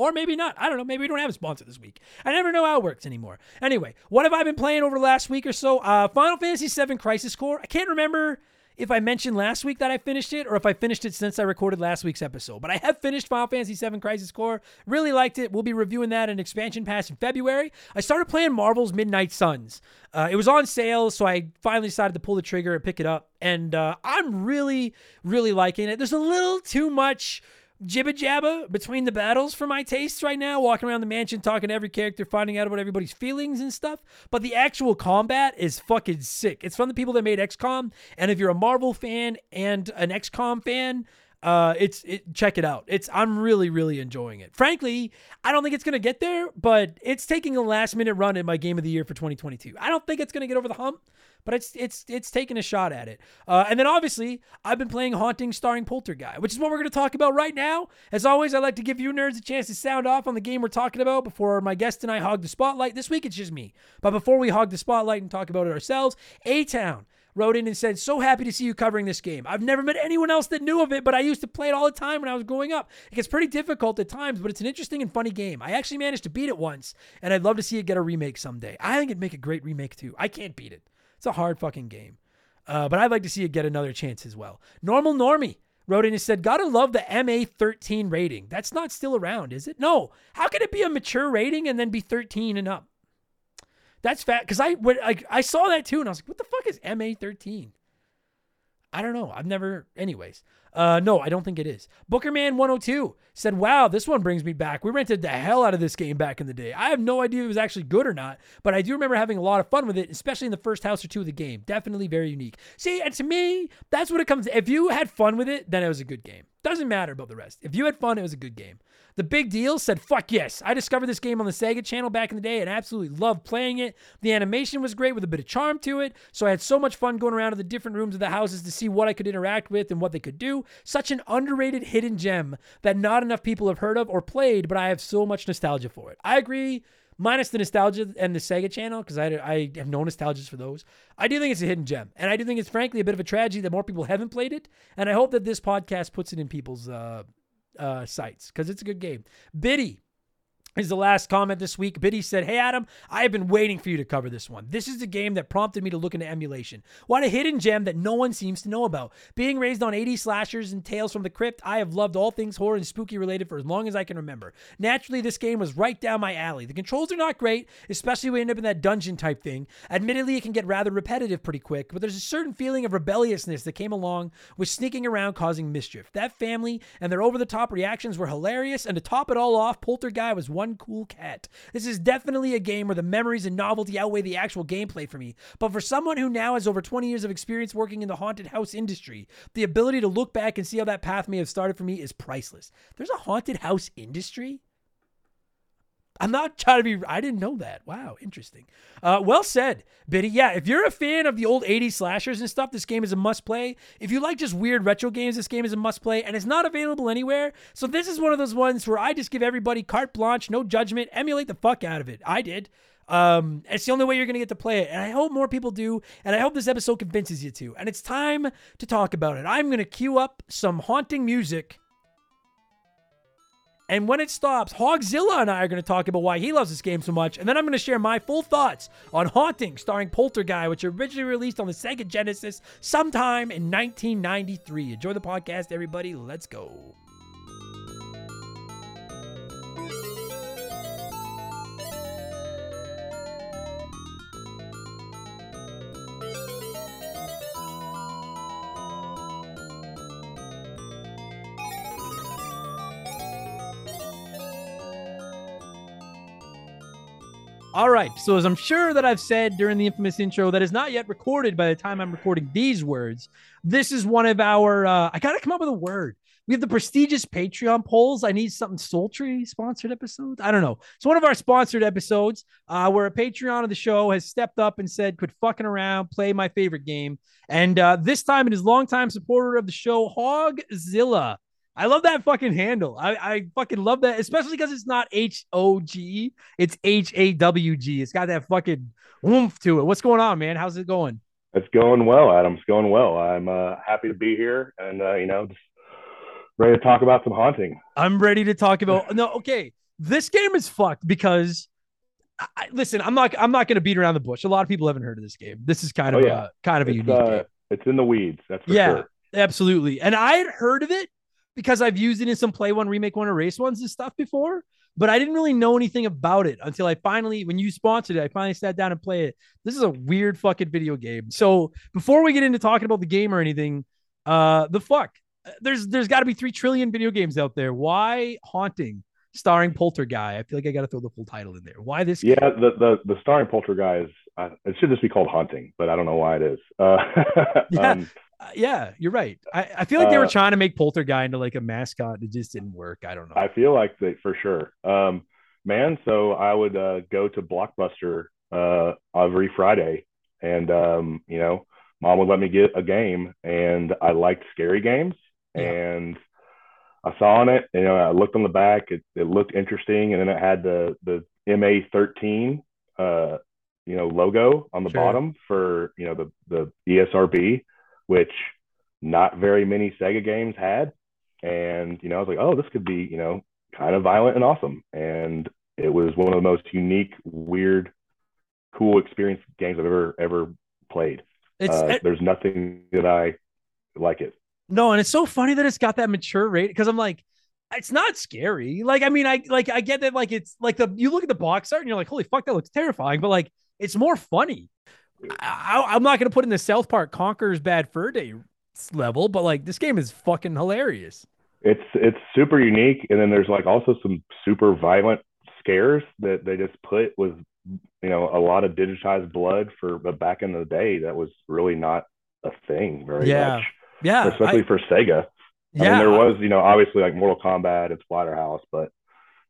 Or maybe not. I don't know. Maybe we don't have a sponsor this week. I never know how it works anymore. Anyway, what have I been playing over the last week or so? Uh, Final Fantasy VII Crisis Core. I can't remember if I mentioned last week that I finished it or if I finished it since I recorded last week's episode. But I have finished Final Fantasy VII Crisis Core. Really liked it. We'll be reviewing that in Expansion Pass in February. I started playing Marvel's Midnight Suns. Uh, it was on sale, so I finally decided to pull the trigger and pick it up. And uh, I'm really, really liking it. There's a little too much jibba jabba between the battles for my tastes right now, walking around the mansion, talking to every character, finding out about everybody's feelings and stuff. But the actual combat is fucking sick. It's from the people that made XCOM. And if you're a Marvel fan and an XCOM fan, uh, it's it, check it out. It's I'm really really enjoying it. Frankly, I don't think it's gonna get there, but it's taking a last minute run in my game of the year for 2022. I don't think it's gonna get over the hump, but it's it's it's taking a shot at it. Uh, and then obviously, I've been playing Haunting starring Polterguy, which is what we're to talk about right now. As always, I like to give you nerds a chance to sound off on the game we're talking about before my guest and I hog the spotlight. This week it's just me, but before we hog the spotlight and talk about it ourselves, A Town wrote in and said, So happy to see you covering this game. I've never met anyone else that knew of it, but I used to play it all the time when I was growing up. It gets pretty difficult at times, but it's an interesting and funny game. I actually managed to beat it once, and I'd love to see it get a remake someday. I think it'd make a great remake too. I can't beat it. It's a hard fucking game. Uh, but I'd like to see it get another chance as well. Normal Normie wrote in and said, Gotta love the MA 13 rating. That's not still around, is it? No. How can it be a mature rating and then be 13 and up? That's fat. Because I, I, I saw that too and I was like, what the fuck is MA 13? I don't know. I've never, anyways. Uh, no, I don't think it is. Bookerman102 said, Wow, this one brings me back. We rented the hell out of this game back in the day. I have no idea if it was actually good or not, but I do remember having a lot of fun with it, especially in the first house or two of the game. Definitely very unique. See, and to me, that's what it comes to. If you had fun with it, then it was a good game. Doesn't matter about the rest. If you had fun, it was a good game. The big deal said, fuck yes. I discovered this game on the Sega channel back in the day and absolutely loved playing it. The animation was great with a bit of charm to it. So I had so much fun going around to the different rooms of the houses to see what I could interact with and what they could do. Such an underrated hidden gem that not enough people have heard of or played, but I have so much nostalgia for it. I agree minus the nostalgia and the Sega channel, because I, I have no nostalgias for those. I do think it's a hidden gem. And I do think it's frankly a bit of a tragedy that more people haven't played it. And I hope that this podcast puts it in people's uh, uh, sites because it's a good game. Biddy is the last comment this week. Biddy said, Hey, Adam, I have been waiting for you to cover this one. This is the game that prompted me to look into emulation. What a hidden gem that no one seems to know about. Being raised on 80 slashers and tales from the crypt, I have loved all things horror and spooky related for as long as I can remember. Naturally, this game was right down my alley. The controls are not great, especially when you end up in that dungeon type thing. Admittedly, it can get rather repetitive pretty quick, but there's a certain feeling of rebelliousness that came along with sneaking around causing mischief. That family and their over the top reactions were hilarious, and to top it all off, Polterguy was one cool cat. This is definitely a game where the memories and novelty outweigh the actual gameplay for me. But for someone who now has over 20 years of experience working in the haunted house industry, the ability to look back and see how that path may have started for me is priceless. There's a haunted house industry? I'm not trying to be. I didn't know that. Wow, interesting. Uh, well said, Biddy. Yeah, if you're a fan of the old 80s slashers and stuff, this game is a must play. If you like just weird retro games, this game is a must play, and it's not available anywhere. So this is one of those ones where I just give everybody carte blanche, no judgment, emulate the fuck out of it. I did. Um, it's the only way you're going to get to play it. And I hope more people do. And I hope this episode convinces you to. And it's time to talk about it. I'm going to cue up some haunting music and when it stops, Hawgzilla and I are going to talk about why he loves this game so much. And then I'm going to share my full thoughts on Haunting, starring Polterguy, which originally released on the Sega Genesis sometime in 1993. Enjoy the podcast, everybody. Let's go. All right. So, as I'm sure that I've said during the infamous intro that is not yet recorded by the time I'm recording these words, this is one of our, uh, I got to come up with a word. We have the prestigious Patreon polls. I need something sultry sponsored episodes. I don't know. It's one of our sponsored episodes, uh, where a Patreon of the show has stepped up and said, "Quit fucking around, play my favorite game." And uh, this time, it is longtime supporter of the show, Hawgzilla. I love that fucking handle. I, I fucking love that, especially because it's not H O G, it's H A W G. It's got that fucking oomph to it. What's going on, man? How's it going? It's going well, Adam. It's going well. I'm uh, happy to be here and, uh, you know, just ready to talk about some haunting. I'm ready to talk about. No, okay. This game is fucked because. I, listen, I'm not. I'm not going to beat around the bush. A lot of people haven't heard of this game. This is kind of Oh, yeah. a kind of a It's, unique uh, game. it's in the weeds. That's for Yeah, sure. absolutely. And I had heard of it because I've used it in some play one, remake one, erase ones and stuff before, but I didn't really know anything about it until I finally, when you sponsored it, I finally sat down and played it. This is a weird fucking video game. So before we get into talking about the game or anything, uh, the fuck, there's there's got to be three trillion video games out there. Why haunting? Starring Polterguy. I feel like I got to throw the full title in there. Why this? Yeah, the, the, the starring Polterguy, uh, it should just be called Haunting, but I don't know why it is. Uh, Yeah. um, Uh, yeah, you're right. I, I feel like they were Uh, trying to make Polterguy into like a mascot. It just didn't work. I don't know. I feel like they for sure. Um, man, so I would uh, go to Blockbuster uh, every Friday, and um, you know, mom would let me get a game, and I liked scary games, Yeah. and I saw on it, you know, I looked on the back, it, it looked interesting, and then it had the the MA thirteen, uh, you know, logo on the Sure. bottom for you know the the ESRB, which not very many Sega games had and you know, I was like, oh, this could be, you know, kind of violent and awesome. And it was one of the most unique, weird, cool experience games I've ever ever played. It's Uh, it- there's nothing that I like it. no, and it's so funny that it's got that mature rate because I'm like, it's not scary. Like, I mean, I like I get that like it's like the you look at the box art and you're like, holy fuck, that looks terrifying, but like it's more funny. I, I'm not gonna put in the South Park Conker's Bad Fur Day level, but like this game is fucking hilarious. It's it's super unique, and then there's like also some super violent scares that they just put with you know a lot of digitized blood for but back in the day that was really not a thing very Yeah. much, Yeah, especially I- for Sega. I mean, there was, you know, obviously like Mortal Kombat and Splatterhouse, but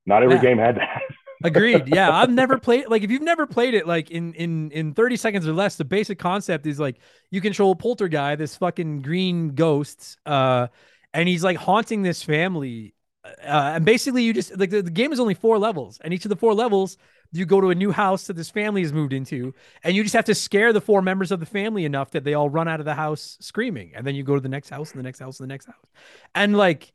not every Yeah. game had that. Agreed. Yeah, I've never played like if you've never played it like in in in 30 seconds or less, the basic concept is like you control a Poltergeist, this fucking green ghost, uh, and he's like haunting this family. Uh, and basically you just like the, the game is only four levels, and each of the four levels you go to a new house that this family has moved into, and you just have to scare the four members of the family enough that they all run out of the house screaming, and then you go to the next house and the next house and the next house. And like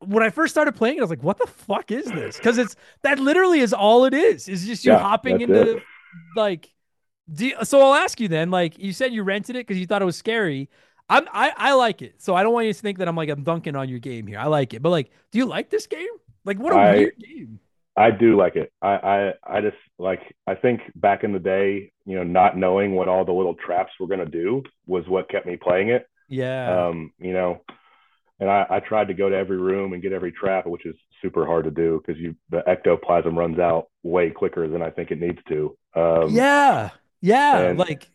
when I first started playing it, I was like, what the fuck is this? Because it's that literally is all it is. Is just you Yeah, hopping into it. like you- so I'll ask you then, like you said you rented it because you thought it was scary. I'm I, I like it. So I don't want you to think that I'm like I'm dunking on your game here. I like it. But like, do you like this game? Like what a I- weird game. I do like it. I, I, I just like, I think back in the day, you know, not knowing what all the little traps were going to do was what kept me playing it. Yeah. Um, you know, and I, I tried to go to every room and get every trap, which is super hard to do because you, the ectoplasm runs out way quicker than I think it needs to. Um, yeah. Yeah. and- like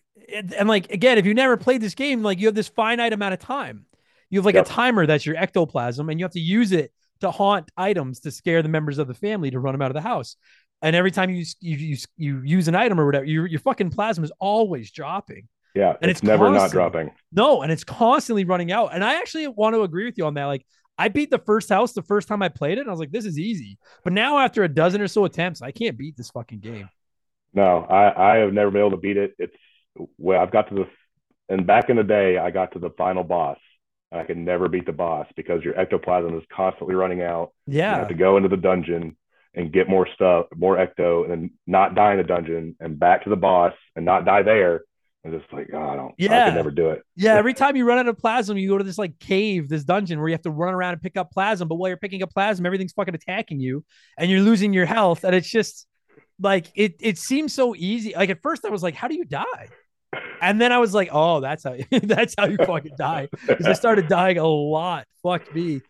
and, like again, if you never played this game, like you have this finite amount of time. You have like Yep. a timer that's your ectoplasm, and you have to use it to haunt items to scare the members of the family to run them out of the house. And every time you you you, you use an item or whatever, your your fucking plasma is always dropping. Yeah. And it's, it's never not dropping. No, and it's constantly running out. And I actually want to agree with you on that. Like I beat the first house the first time I played it, and I was like, this is easy. But now after a dozen or so attempts, I can't beat this fucking game. No, I, I have never been able to beat it. It's well, I've got to the, and back in the day, I got to the final boss. And I could never beat the boss because your ectoplasm is constantly running out. You Yeah. have to go into the dungeon and get more stuff, more ecto, and then not die in the dungeon and back to the boss and not die there. And just like, oh, I don't, yeah, I can never do it. Yeah, every time you run out of plasma, you go to this like cave, this dungeon where you have to run around and pick up plasma. But while you're picking up plasma, everything's fucking attacking you, and you're losing your health. And it's just like it. It seems so easy. Like at first, I was like, "How do you die?" And then I was like, "Oh, that's how. that's how you fucking die." Because I started dying a lot. Fuck me,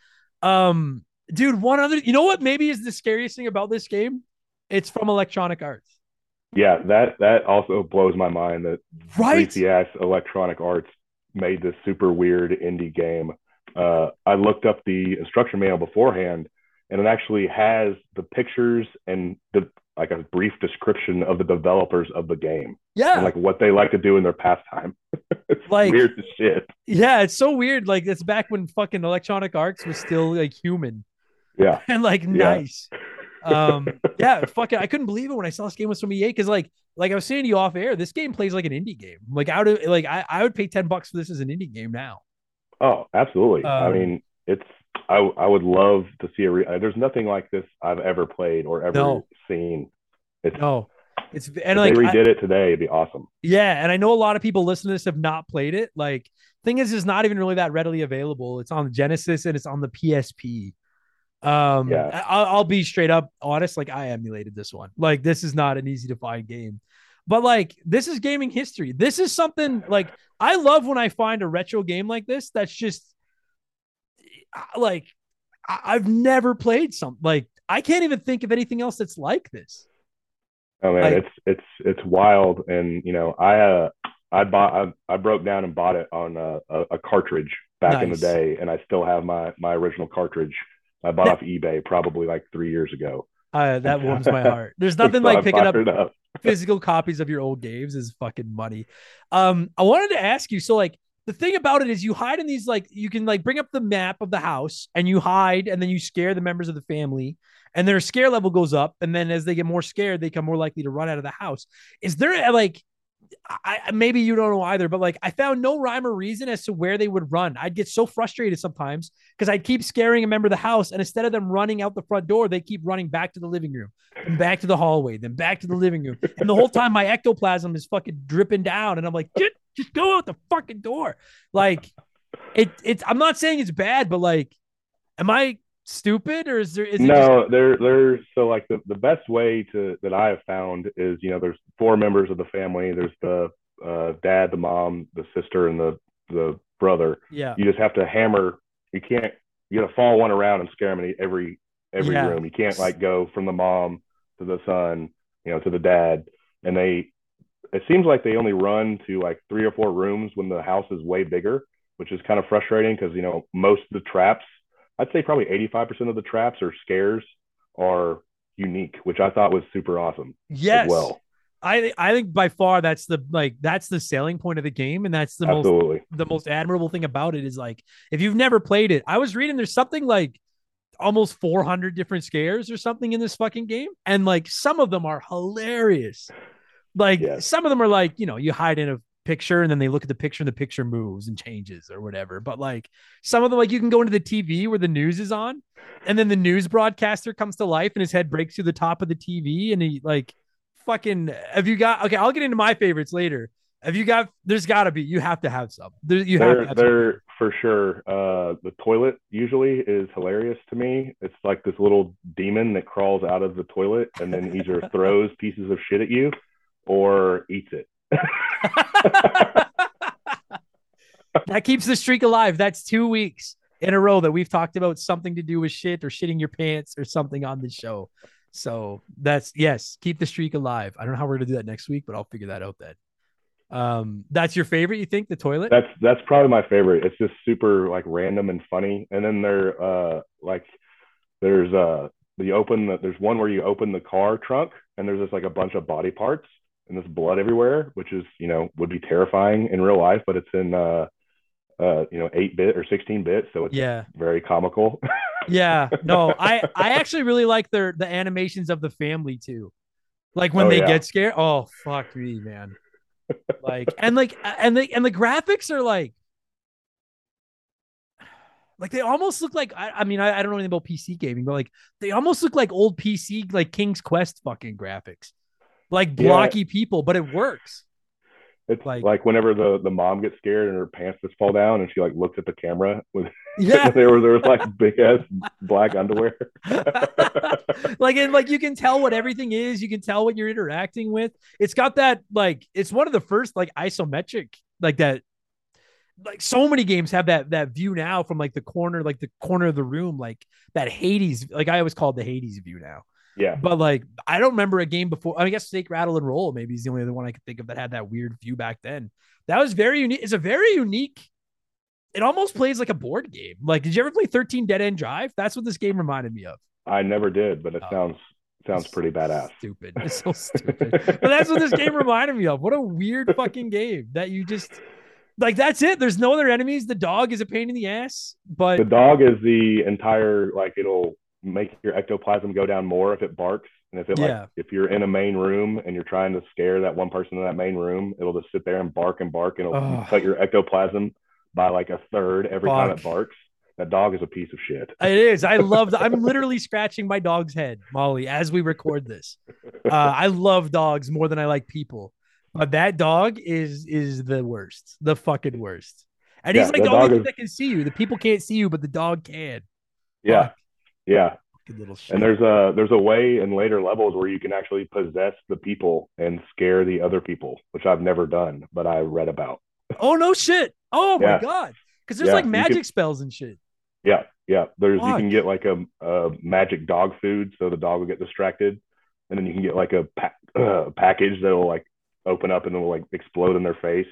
um, dude. One other, you know what? Maybe is the scariest thing about this game. It's from Electronic Arts, Yeah, that that also blows my mind that right? 3CS Electronic Arts made this super weird indie game. uh, I looked up the instruction manual beforehand, and it actually has the pictures and the like a brief description of the developers of the game Yeah. and like what they like to do in their pastime. it's Like- weird as shit. yeah, it's so weird. Like it's back when fucking Electronic Arts was still like human Yeah. and like nice. Um yeah, fucking I couldn't believe it when I saw this game was from EA because like like I was saying to you off air, this game plays like an indie game. Like I would like I, I would pay 10 bucks for this as an indie game now. Oh, absolutely. I Um, mean, it's I I would love to see a. Re- there's nothing like this I've ever played or ever No. seen. It's No. It's and if like they I- redid it today, it'd be awesome. Yeah, and I know a lot of people listening to this have not played it. Like, thing is, it's not even really that readily available. It's on the Genesis and it's on the PSP. Um, Yeah. I'll, I'll be straight up honest. Like, I emulated this one. Like, this is not an easy to find game, but like, this is gaming history. This is something like I love when I find a retro game like this. That's just like I- I've never played some. Like, I can't even think of anything else that's like this. Oh man, Like- it's it's it's wild, and you know, I uh I bought I, I broke down and bought it on a, a, a cartridge back in the day, and I still have my my original cartridge. I bought That- off eBay probably like three years ago. Uh, that warms my heart. There's nothing like picking up up. physical copies of your old games is fucking money. Um, I wanted to ask you, so like the thing about it is you hide in these like you can like bring up the map of the house and you hide and then you scare the members of the family and their scare level goes up and then as they get more scared they become more likely to run out of the house. Is there like I maybe you don't know either, but like I found no rhyme or reason as to where they would run. I'd get so frustrated sometimes because I'd keep scaring a member of the house, and instead of them running out the front door, they keep running back to the living room, and back to the hallway, then back to the living room, and the whole time my ectoplasm is fucking dripping down, and I'm like, just, just go out the fucking door. Like, it, it's. I'm not saying it's bad, but like, am I stupid or is there? Is it no, they're they're so like the, the best way to that I have found is you know there's four members of the family. There's the uh, dad, the mom, the sister, and the the brother. Yeah, You just have to hammer. You can't. You got to follow one around and scare them in every every Yeah. room. You can't like go from the mom to the son, you know, to the dad. And they, it seems like they only run to like three or four rooms when the house is way bigger, which is kind of frustrating because you know most of the traps I'd say probably 85% of the traps or scares are unique, which I thought was super awesome yes. as well. I I think by far that's the like that's the selling point of the game, and that's the most the most admirable thing about it is like if you've never played it, I was reading there's something like almost 400 different scares or something in this fucking game, and like some of them are hilarious. Like Yes. some of them are like you know you hide in a picture and then they look at the picture and the picture moves and changes or whatever. But like some of them, like you can go into the TV where the news is on, and then the news broadcaster comes to life and his head breaks through the top of the TV and he like fucking have you got okay i'll get into my favorites later have you got there's gotta be you have to have some there, you have to They're, have they're for sure. Uh, the toilet usually is hilarious to me. It's like this little demon that crawls out of the toilet and then either throws pieces of shit at you or eats it. that keeps the streak alive. That's two weeks in a row that we've talked about something to do with shit or shitting your pants or something on the show. So that's yes keep the streak alive. I don't know how we're gonna do that next week but i'll figure that out then. Um that's your favorite you think the toilet? That's that's probably my favorite. It's just super like random and funny. And then there uh like there's uh you open the there's one where you open the car trunk and there's just like a bunch of body parts and there's blood everywhere, which is you know would be terrifying in real life, but it's in uh uh you know eight bit or sixteen bit, so it's yeah very comical. Yeah, no, I I actually really like their the animations of the family too. Like when Oh, they yeah. get scared. Oh fuck me, man. Like and like and the and the graphics are like like they almost look like I, I mean I, I don't know anything about PC gaming, but like they almost look like old PC like King's Quest fucking graphics. Like Yeah. blocky people, but it works. It's Like- like, whenever the the mom gets scared and her pants just fall down and she like looks at the camera with Yeah. there was there was like big ass black underwear. like and like you can tell what everything is you can tell what you're interacting with it's got that like it's one of the first like isometric like that like so many games have that that view now from like the corner like the corner of the room like that hades like i always called the hades view now yeah. but like i don't remember a game before i guess snake rattle and roll maybe is the only other one i could think of that had that weird view back then that was very unique it's a very unique it almost plays like a board game. Like, did you ever play 13 Dead End Drive? That's what this game reminded me of. I never did, but it Oh. sounds sounds pretty badass. Stupid. It's so stupid. but that's what this game reminded me of. What a weird fucking game that you just like. That's it. There's no other enemies. The dog is a pain in the ass, but The dog is the entire like it'll make your ectoplasm go down more if it barks. And if it Yeah. like if you're in a main room and you're trying to scare that one person in that main room, it'll just sit there and bark and bark and it'll Ugh. cut your ectoplasm by like a third every time it barks. That dog is a piece of shit. It is. I love. I'm literally scratching my dog's head, Molly, as we record this. Uh, I love dogs more than I like people, but that dog is is the worst, the fucking worst. And he's like the the only thing is- that can see you. The people can't see you, but the dog can. yeah. Fuck. Yeah. Fucking little shit. And there's a there's a way in later levels where you can actually possess the people and scare the other people, which I've never done, but I read about. oh no shit. Oh my god. Because there's Yeah, like magic could- spells and shit. Yeah, yeah. There's you can get like a, a magic dog food, so the dog will get distracted, and then you can get like a uh, package that'll like open up and it'll like explode in their face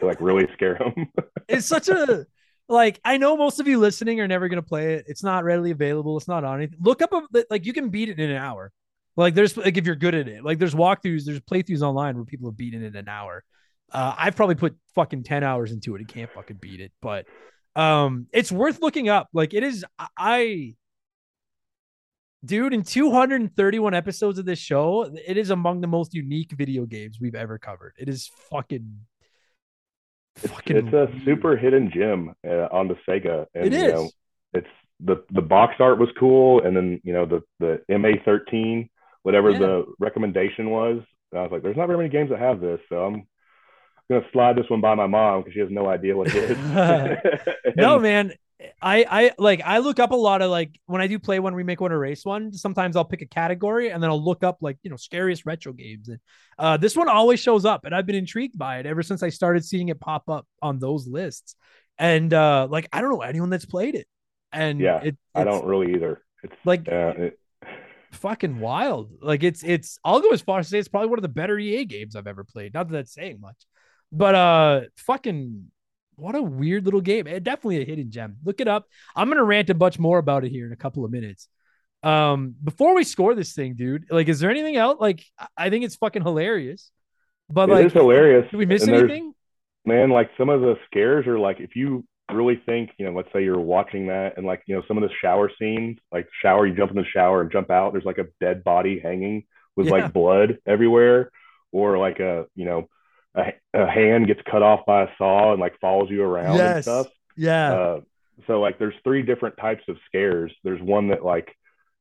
to like really scare them. It's such a like I know most of you listening are never gonna play it. It's not readily available. It's not on anything. Look up a, like you can beat it in an hour. Like there's like if you're good at it. Like there's walkthroughs, there's playthroughs online where people have beaten it in an hour. Uh, I've probably put fucking ten hours into it and can't fucking beat it. But um, it's worth looking up. Like it is. I- I dude in 231 episodes of this show it is among the most unique video games we've ever covered it is fucking It's, fucking it's a super hidden gem uh, on the Sega, and It you know, it's the the box art was cool, and then you know the the MA13, whatever Yeah. the recommendation was. I was like, there's not very many games that have this, so I'm gonna slide this one by my mom because she has no idea what it is. no man i i like i look up a lot of like when i do play one remake one or race one sometimes i'll pick a category and then i'll look up like you know scariest retro games. And uh this one always shows up and i've been intrigued by it ever since i started seeing it pop up on those lists. And uh like i don't know anyone that's played it. And Yeah, it, I don't really either. It's like uh, it, fucking wild. Like it's it's i'll go as far as to say it's probably one of the better ea games i've ever played. Not that that's saying much but uh fucking what a weird little game. It, definitely a hidden gem. Look it up. I'm gonna rant a bunch more about it here in a couple of minutes. Um before we score this thing dude like is there anything else? Like i think it's fucking hilarious. But it like is hilarious. did we miss and anything? Man, like some of the scares are like if you really think, you know, let's say you're watching that and like, you know, some of the shower scenes, like shower, you jump in the shower and jump out, there's like a dead body hanging with Yeah. like blood everywhere, or like a, you know, a, a hand gets cut off by a saw and like follows you around and Yes. stuff. yeah Uh, so like there's three different types of scares. There's one that like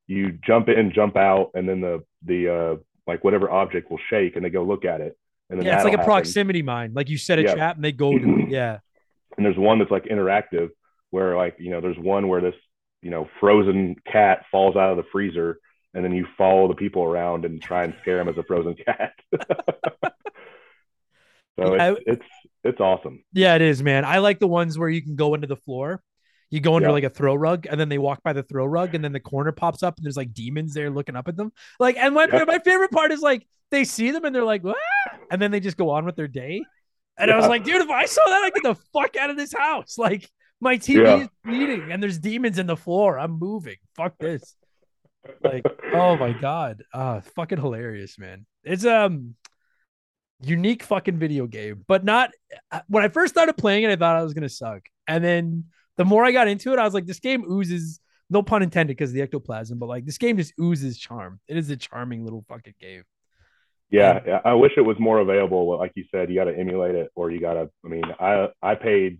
you jump in, jump out, and then the the uh like whatever object will shake and they go look at it. And then yeah it's like a happen. proximity mine like you set a Yeah. trap and they go to yeah and there's one that's like interactive where like you know there's one where this you know frozen cat falls out of the freezer and then you follow the people around and try and scare them as a frozen cat so Yeah, it's, it's it's awesome Yeah, it is, man. I like the ones where you can go into the floor. You go under Yeah. like a throw rug, and then they walk by the throw rug, and then the corner pops up, and there's like demons there looking up at them. Like, and my Yeah. my favorite part is like they see them and they're like, and then they just go on with their day. And I was like, dude, if I saw that, I'd get the fuck out of this house. Like, my TV Yeah. is bleeding, and there's demons in the floor. I'm moving. Fuck this. Like, oh my god, ah, fucking hilarious, man. It's um unique fucking video game, but not uh, when I first started playing it, I thought I was gonna suck, and then the more I got into it, I was like, this game oozes. No pun intended, because the ectoplasm, but like this game just oozes charm. It is a charming little fucking game. yeah yeah, i wish it was more available like you said you got to emulate it or you got to i mean i i paid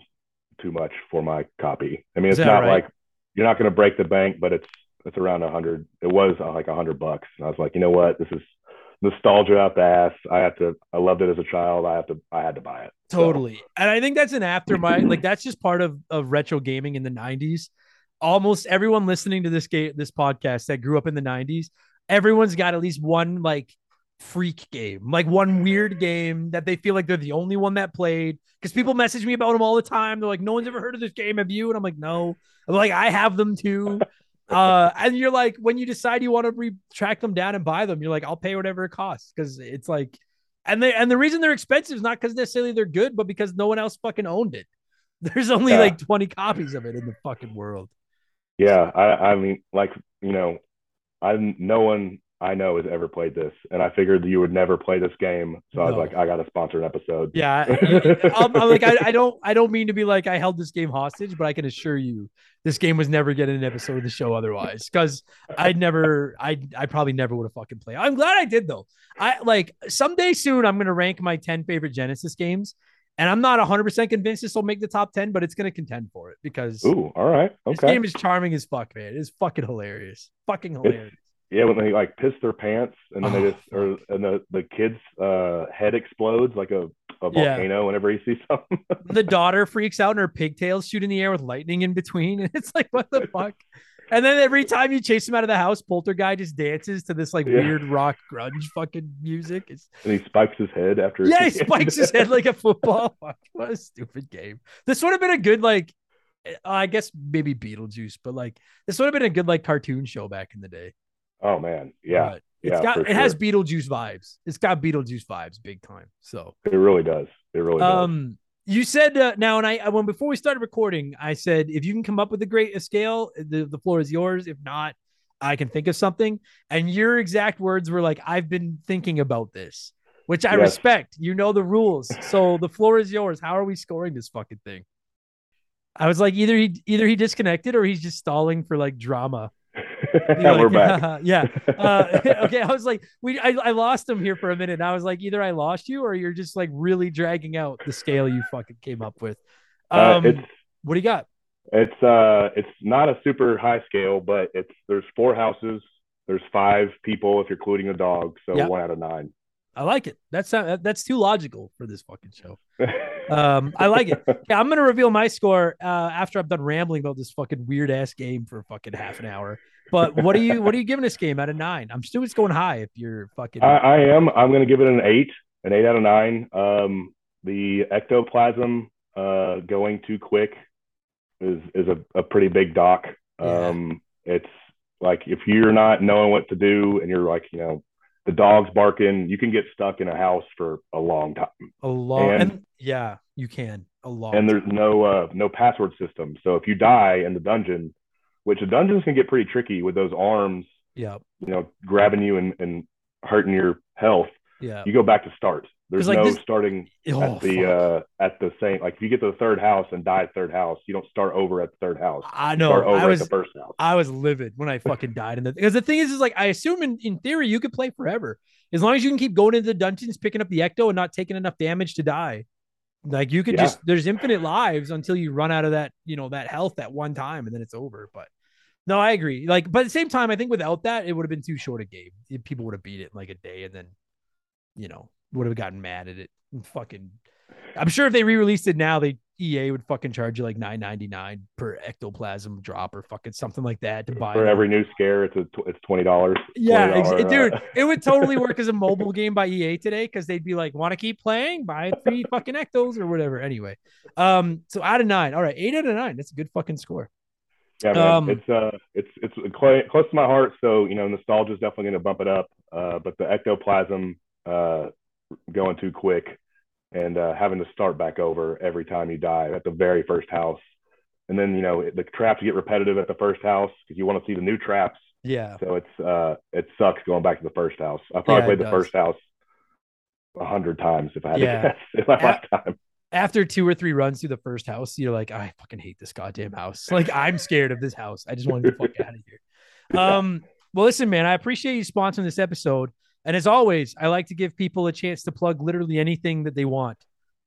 too much for my copy i mean it's not right? like you're not going to break the bank but it's it's around a hundred it was uh, like a hundred bucks and i was like you know what this is nostalgia out the ass i have to i loved it as a child i have to i had to buy it So, Totally. And I think that's an aftermath. like that's just part of, of retro gaming in the 90s. Almost everyone listening to this game, this podcast that grew up in the 90s, everyone's got at least one like freak game, like one weird game that they feel like they're the only one that played. Because people message me about them all the time. They're like, no one's ever heard of this game. Have you? And I'm like, no. I'm like, I have them too. Uh, and you're like, when you decide you want to re- track them down and buy them, you're like, I'll pay whatever it costs because it's like, and they and the reason they're expensive is not because necessarily they're good, but because no one else fucking owned it. There's only Yeah. like 20 copies of it in the fucking world. Yeah, I, I mean, like you know, I no one I know has ever played this, and I figured you would never play this game, so I was like, I got to sponsor an episode. Yeah, I- I'm, I'm like I, I don't I don't mean to be like I held this game hostage, but I can assure you this game was never getting an episode of the show otherwise because I'd never I I probably never would have fucking played. I'm glad I did though. I like someday soon I'm gonna rank my 10 favorite Genesis games, and I'm not 100 percent convinced this will make the top 10, but it's gonna contend for it because Ooh, all right, this game is charming as fuck, man. It's fucking hilarious, fucking hilarious. Yeah, when they like piss their pants and then Oh, they just or and the the kid's uh head explodes like a, a Yeah. volcano whenever he sees something. the daughter freaks out and her pigtails shoot in the air with lightning in between. And it's like, what the fuck? And then every time you chase him out of the house, Polterguy just dances to this like Yeah. weird rock grunge fucking music. It's and he spikes his head after. yeah, he spikes his head like a football. What a stupid game. This would have been a good like I guess maybe Beetlejuice, but like this would have been a good like cartoon show back in the day. Oh man, yeah, But it's yeah, got it has. Beetlejuice vibes. It's got Beetlejuice vibes big time. So it really does. It really does. Um, you said uh, now, and I I- when before we started recording, I said if you can come up with a great a scale, the the floor is yours. If not, I can think of something. And your exact words were like, "I've been thinking about this," which I Yes. respect. You know the rules, so the floor is yours. How are we scoring this fucking thing? I was like, either he either he disconnected or he's just stalling for like drama. You're We're like, back. yeah. Uh, okay, I was like, we I, I lost him here for a minute. And I was like, either I lost you or you're just like really dragging out the scale you fucking came up with. Uh, Um, it's what do you got? it's uh it's not a super high scale, but it's there's four houses. There's five people if you're including a dog, so Yeah. one out of nine. I like it. That's not, that's too logical for this fucking show. Um, I like it. Yeah, I'm gonna reveal my score uh, after I'm done rambling about this fucking weird ass game for fucking half an hour. But what are you what are you giving this game out of nine? I'm still it's going high if you're fucking I, I am. I'm going to give it an eight, an eight out of nine. Um, the ectoplasm uh, going too quick is is a, a pretty big dock. Yeah. Um, it's like if you're not knowing what to do and you're like, you know, the dog's barking, you can get stuck in a house for a long time. a long and, and- yeah, you can a long And there's no uh, no password system. So if you die in the dungeon, which the dungeons can get pretty tricky with those arms, yeah you know, grabbing you and, and hurting your health, yeah. you go back to start. There's like, no this- starting Oh, at the fuck. uh at the same like if you get to the third house and die at third house, you don't start over at the third house. I know. I was at the first house. I was livid when I fucking died in the because the thing is is like I assume in, in theory you could play forever as long as you can keep going into the dungeons, picking up the ecto and not taking enough damage to die. Like you could Yeah. just there's infinite lives until you run out of that you know that health at one time and then it's over. But no, I agree. Like, but at the same time, I think without that, it would have been too short a game. People would have beat it in like a day and then, you know, would have gotten mad at it. And fucking, I'm sure if they re-released it now, they EA would fucking charge you like 9.99 per ectoplasm drop or fucking something like that to buy For every new scare, it's a tw- it's twenty dollars. Yeah, ex- dude, uh, it would totally work as a mobile game by EA today because they'd be like, "Want to keep playing? Buy three fucking ectos or whatever." Anyway, um, so out of nine, all right, eight out of nine. That's a good fucking score. Yeah, man, um, it's uh, it's it's close, close to my heart. So you know, nostalgia is definitely going to bump it up. Uh, but the ectoplasm uh, going too quick and uh, having to start back over every time you die at the very first house, and then you know the traps get repetitive at the first house because you want to see the new traps. Yeah, So it's uh, it sucks going back to the first house. I probably Yeah, played the does. first house a hundred times if I had Yeah. to guess in my A- lifetime. After two or three runs through the first house, you're like, I fucking hate this goddamn house. Like, I'm scared of this house. I just want to get the fuck out of here. Um, well, listen, man, I appreciate you sponsoring this episode. And as always, I like to give people a chance to plug literally anything that they want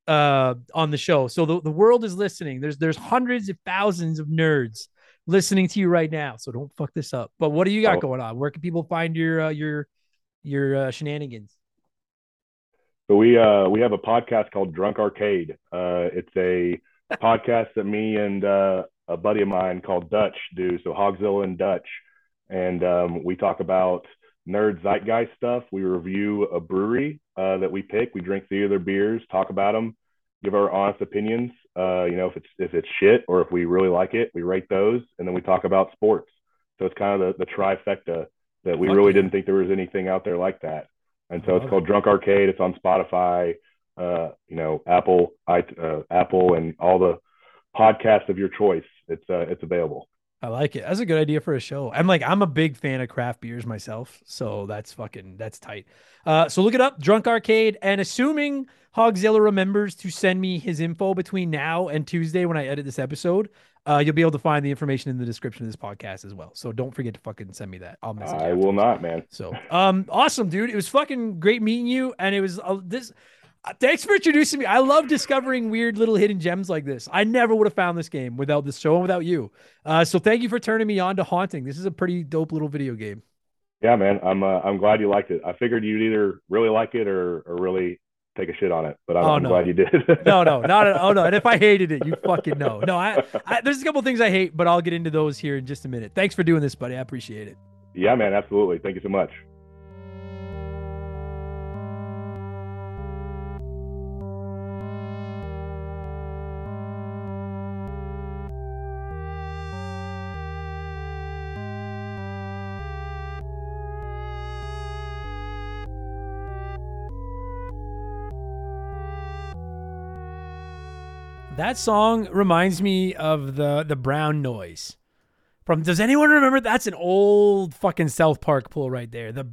uh on the show. So the, the world is listening. There's there's hundreds of thousands of nerds listening to you right now. So don't fuck this up. But what do you got Oh. going on? Where can people find your uh, your your uh, shenanigans? So we uh we have a podcast called Drunk Arcade. Uh, it's a podcast that me and uh, a buddy of mine called Dutch do. So Hawgzilla and Dutch, and um, we talk about nerd zeitgeist stuff. We review a brewery uh, that we pick. We drink the other beers, talk about them, give our honest opinions. Uh, you know, if it's if it's shit or if we really like it, we rate those, and then we talk about sports. So it's kind of the, the trifecta that we Fuck really didn't think there was anything out there like that. And so it's called Drunk Arcade. It's on Spotify, uh, you know, Apple, I, uh, Apple, and all the podcast of your choice, it's uh, it's available. I like it. That's a good idea for a show. I'm like, I'm a big fan of craft beers myself, so that's fucking that's tight. Uh, so look it up, Drunk Arcade, and assuming Hawgzilla remembers to send me his info between now and Tuesday when I edit this episode, uh, you'll be able to find the information in the description of this podcast as well. So don't forget to fucking send me that. I'll message. I will not, man. So, um, awesome, dude. It was fucking great meeting you, and it was uh, this. uh, Thanks for introducing me. I love discovering weird little hidden gems like this. I never would have found this game without this show and without you. Uh, so thank you for turning me on to Haunting. This is a pretty dope little video game. Yeah, man. I'm uh, I'm glad you liked it. I figured you'd either really like it or or really take a shit on it, but I'm, Oh, no. glad you did. No, no, not at oh no. And if I hated it, you fucking know. No, I, I there's a couple things I hate, but I'll get into those here in just a minute. Thanks for doing this, buddy. I appreciate it. yeah, man. Absolutely. Thank you so much. That song reminds me of the the brown noise. From does anyone remember that's an old fucking South Park pull right there. The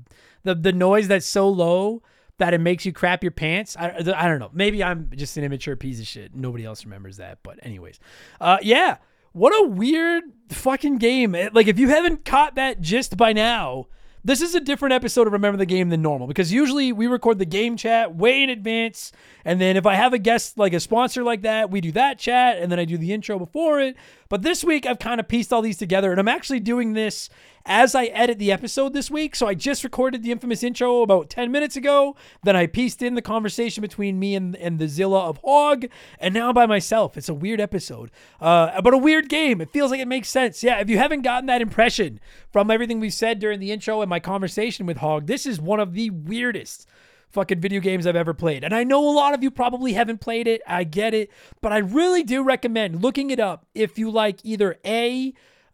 the the noise that's so low that it makes you crap your pants. I, I don't know. Maybe I'm just an immature piece of shit. Nobody else remembers that. But anyways, uh, yeah. What a weird fucking game. Like if you haven't caught that gist by now, this is a different episode of Remember the Game than normal because usually we record the game chat way in advance. And then if I have a guest like a sponsor like that, we do that chat and then I do the intro before it. But this week I've kind of pieced all these together and I'm actually doing this as I edit the episode this week. So I just recorded the infamous intro about 10 minutes ago. Then I pieced in the conversation between me and, and the Zilla of Hawg. And now by myself. It's a weird episode, uh, but a weird game. It feels like it makes sense. Yeah, if you haven't gotten that impression from everything we said during the intro and my conversation with Hawg, this is one of the weirdest fucking video games I've ever played. And I know a lot of you probably haven't played it. I get it. But I really do recommend looking it up if you like either A,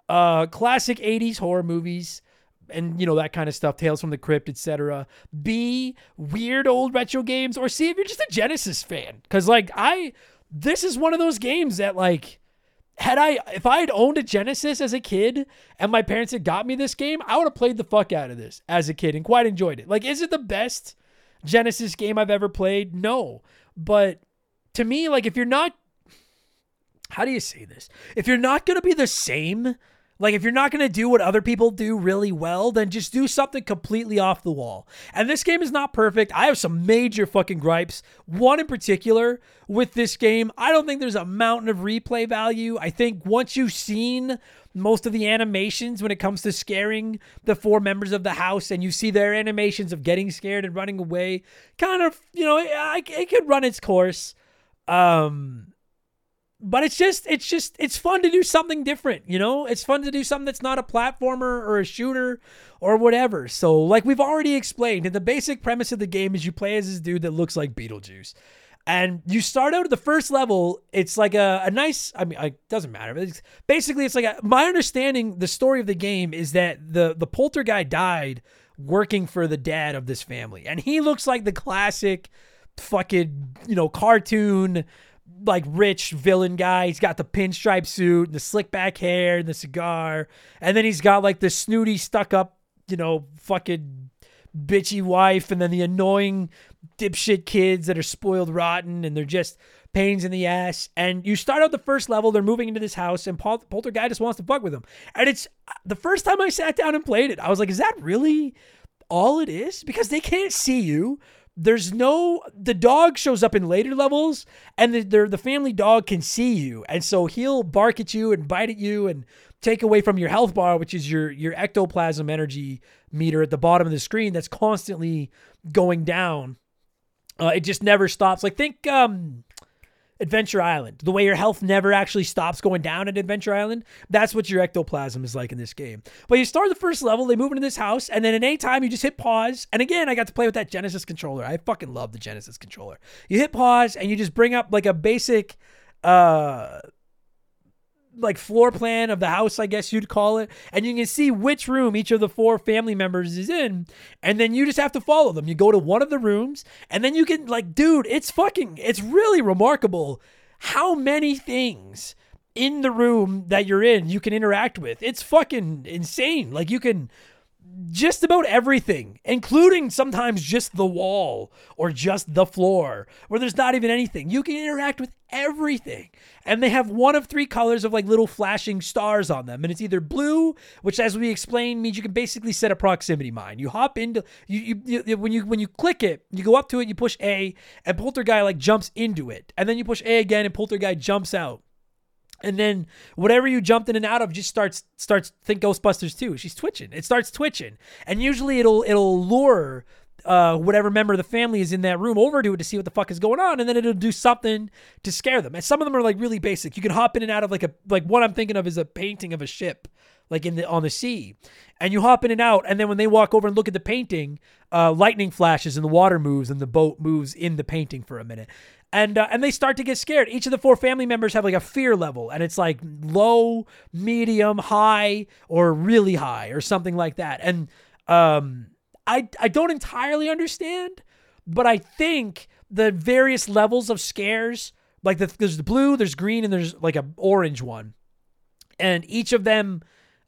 uh, classic 80s horror movies and you know that kind of stuff tales from the crypt etc b weird old retro games or c if you're just a genesis fan because like i this is one of those games that like had I if I had owned a Genesis as a kid and my parents had got me this game, I would have played the fuck out of this as a kid and quite enjoyed it. Like, is it the best Genesis game I've ever played? No. But to me, like if you're not how do you say this? If you're not gonna be the same, like if you're not gonna do what other people do really well, then just do something completely off the wall. And this game is not perfect. I have some major fucking gripes. One in particular with this game, I don't think there's a mountain of replay value. I think once you've seen most of the animations when it comes to scaring the four members of the house and you see their animations of getting scared and running away, kind of, you know, it, it could run its course. Um, but it's just it's just it's fun to do something different you know? It's fun to do something that's not a platformer or a shooter or whatever. So like we've already explained the basic premise of the game is you play as this dude that looks like beetlejuice. And you start out at the first level it's like a, a nice i mean it doesn't matter but it's, basically it's like a, my understanding the story of the game is that the the Polterguy died working for the dad of this family. And he looks like the classic fucking you know cartoon like rich villain guy. He's got the pinstripe suit and the slick back hair and the cigar. And then he's got like the snooty, stuck up, you know, fucking bitchy wife. And then the annoying dipshit kids that are spoiled rotten and they're just pains in the ass. And you start out the first level, they're moving into this house, and Pol- Polterguy just wants to fuck with them. And it's uh, the first time I sat down and played it, I was like, is that really all it is? Because they can't see you there's no the dog shows up in later levels and the, the family dog can see you. And so he'll bark at you and bite at you and take away from your health bar which is your your ectoplasm energy meter at the bottom of the screen that's constantly going down. Uh, it just never stops. Like think um Adventure Island. The way your health never actually stops going down at Adventure Island, that's what your ectoplasm is like in this game. But you start the first level, they move into this house, and then at any time you just hit pause. And again, I got to play with that Genesis controller. I fucking love the Genesis controller. You hit pause and you just bring up like a basic uh like floor plan of the house, I guess you'd call it, and you can see which room each of the four family members is in, and then you just have to follow them. You go to one of the rooms, and then you can like, dude, it's fucking, it's really remarkable how many things in the room that you're in you can interact with. It's fucking insane. Like you can just about everything, including sometimes just the wall or just the floor where there's not even anything. You can interact with everything. And they have one of three colors of like little flashing stars on them. And it's either blue, which as we explained means you can basically set a proximity mine. You hop into you, you, you when you when you click it, you go up to it, you push A, and Polterguy like jumps into it. And then you push A again and Polterguy jumps out and then whatever you jumped in and out of just starts starts think Ghostbusters II. She's twitching. It starts twitching, and usually it'll it'll lure uh, whatever member of the family is in that room over to it to see what the fuck is going on, and then it'll do something to scare them. And some of them are like really basic. You can hop in and out of like a like what I'm thinking of is a painting of a ship, like in the on the sea, and you hop in and out, and then when they walk over and look at the painting, uh, lightning flashes and the water moves and the boat moves in the painting for a minute and uh, and they start to get scared. Each of the four family members have like a fear level, and it's like low, medium, high, or really high, or something like that. And um, I I don't entirely understand, but I think the various levels of scares, like the, there's the blue, there's green, and there's like a orange one, and each of them.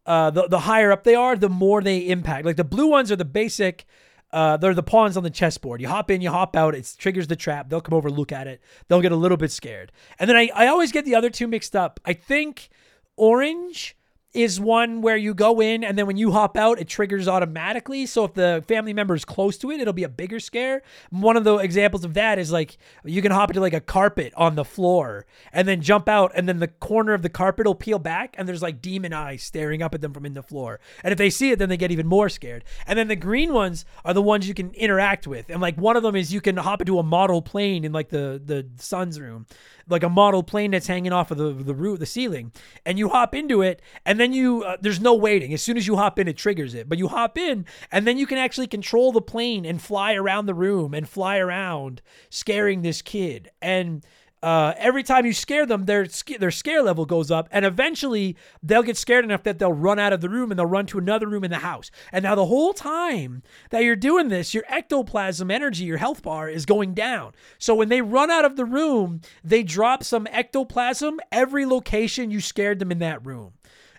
Uh, the, the higher up they are, the more they impact. Like the blue ones are the basic, uh, they're the pawns on the chessboard. You hop in, you hop out. It triggers the trap. They'll come over, look at it. They'll get a little bit scared. And then I, I always get the other two mixed up. I think orange is one where you go in and then when you hop out, it triggers automatically. So if the family member is close to it, it'll be a bigger scare. One of the examples of that is like you can hop into like a carpet on the floor and then jump out, and then the corner of the carpet will peel back, and there's like demon eyes staring up at them from in the floor. And if they see it, then they get even more scared. And then the green ones are the ones you can interact with. And like one of them is you can hop into a model plane in like the the son's room like a model plane that's hanging off of the the roof, the ceiling, and you hop into it, and then you uh, there's no waiting. As soon as you hop in, it triggers it. But you hop in, and then you can actually control the plane and fly around the room and fly around, scaring this kid. And uh, every time you scare them, their their scare level goes up, and eventually they'll get scared enough that they'll run out of the room and they'll run to another room in the house. And now the whole time that you're doing this, your ectoplasm energy, your health bar, is going down. So when they run out of the room, they drop some ectoplasm every location you scared them in that room.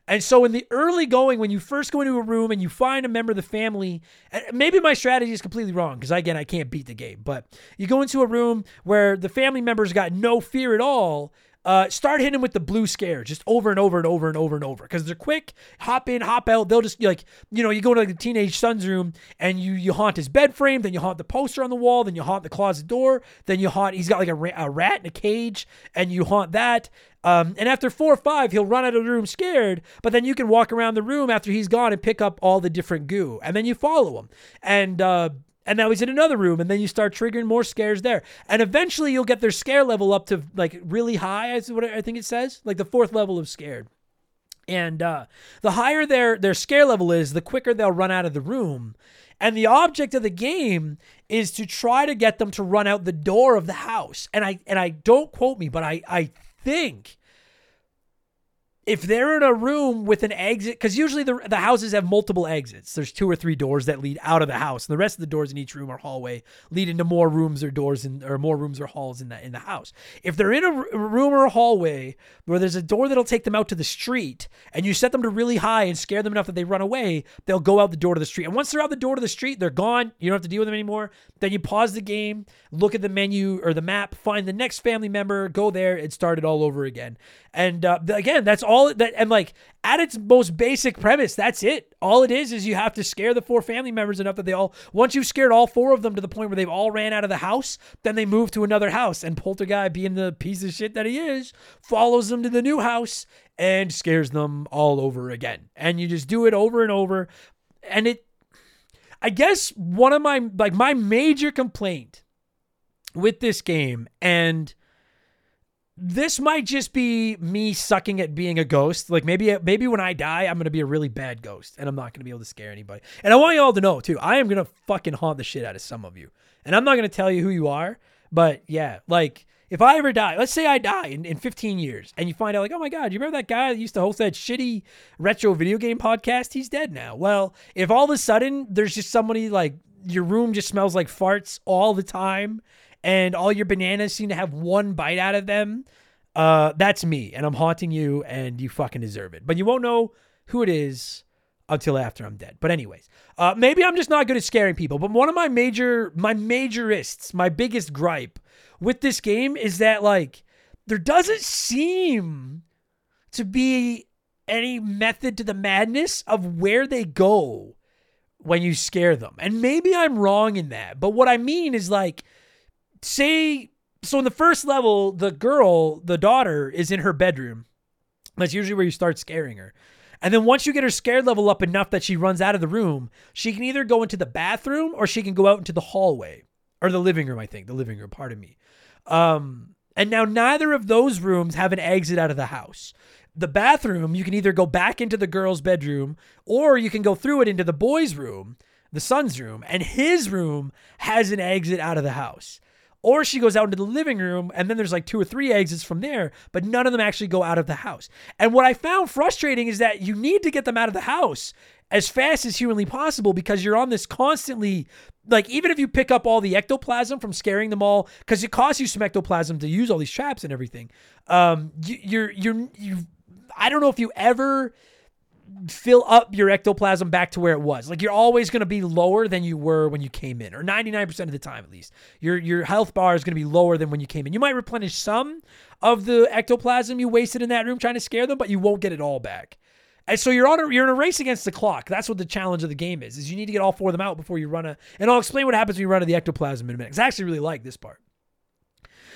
And so in the early going, when you first go into a room and you find a member of the family, maybe my strategy is completely wrong because again, I can't beat the game, but you go into a room where the family members got no fear at all uh, start hitting with the blue scare just over and over and over and over and over because they're quick. Hop in, hop out. They'll just like you know you go to like the teenage son's room and you you haunt his bed frame, then you haunt the poster on the wall, then you haunt the closet door, then you haunt. He's got like a, ra- a rat in a cage, and you haunt that. Um, and after four or five, he'll run out of the room scared, but then you can walk around the room after he's gone and pick up all the different goo, and then you follow him. And uh, and now he's in another room and then you start triggering more scares there. And eventually you'll get their scare level up to like really high is what i think it says like the fourth level of scared. And uh, the higher their their scare level is the quicker they'll run out of the room. And the object of the game is to try to get them to run out the door of the house. And i and i don't quote me but i i think if they're in a room with an exit, because usually the, the houses have multiple exits. There's two or three doors that lead out of the house, and the rest of the doors in each room or hallway lead into more rooms or doors in, or more rooms or halls in the in the house. If they're in a room or a hallway where there's a door that'll take them out to the street, and you set them to really high and scare them enough that they run away, they'll go out the door to the street. And once they're out the door to the street, they're gone. You don't have to deal with them anymore. Then you pause the game, look at the menu or the map, find the next family member, go there, and start it all over again. And uh, again, that's all that. And like at its most basic premise, that's it. All it is is you have to scare the four family members enough that they all, once you've scared all four of them to the point where they've all ran out of the house, then they move to another house. And Polterguy, being the piece of shit that he is, follows them to the new house and scares them all over again. And you just do it over and over. And it, I guess one of my, like, my major complaint with this game and this might just be me sucking at being a ghost. Like maybe maybe when I die, I'm gonna be a really bad ghost, and I'm not gonna be able to scare anybody. And I want you all to know too, I am gonna fucking haunt the shit out of some of you. And I'm not gonna tell you who you are, but yeah, like if I ever die, let's say I die in, in 15 years, and you find out like, oh my god, you remember that guy that used to host that shitty retro video game podcast? He's dead now. Well, if all of a sudden there's just somebody like your room just smells like farts all the time and all your bananas seem to have one bite out of them. Uh, that's me, and I'm haunting you, and you fucking deserve it. But you won't know who it is until after I'm dead. But anyways, uh, maybe I'm just not good at scaring people. But one of my major, my majorists, my biggest gripe with this game is that like there doesn't seem to be any method to the madness of where they go when you scare them. And maybe I'm wrong in that. But what I mean is like, say, so in the first level, the girl, the daughter, is in her bedroom. That's usually where you start scaring her. And then once you get her scared level up enough that she runs out of the room, she can either go into the bathroom or she can go out into the hallway or the living room, I think. The living room, pardon me. Um, and now neither of those rooms have an exit out of the house. The bathroom, you can either go back into the girl's bedroom or you can go through it into the boy's room, the son's room, and his room has an exit out of the house. Or she goes out into the living room and then there's like two or three exits from there, but none of them actually go out of the house. And what I found frustrating is that you need to get them out of the house as fast as humanly possible because you're on this constantly like even if you pick up all the ectoplasm from scaring them all because it costs you some ectoplasm to use all these traps and everything um you, you're you're you i don't know if you ever fill up your ectoplasm back to where it was like you're always going to be lower than you were when you came in or 99% of the time at least your your health bar is going to be lower than when you came in you might replenish some of the ectoplasm you wasted in that room trying to scare them but you won't get it all back and so you're on a you're in a race against the clock. That's what the challenge of the game is. Is you need to get all four of them out before you run a. And I'll explain what happens when you run to the ectoplasm in a minute. Because I actually really like this part.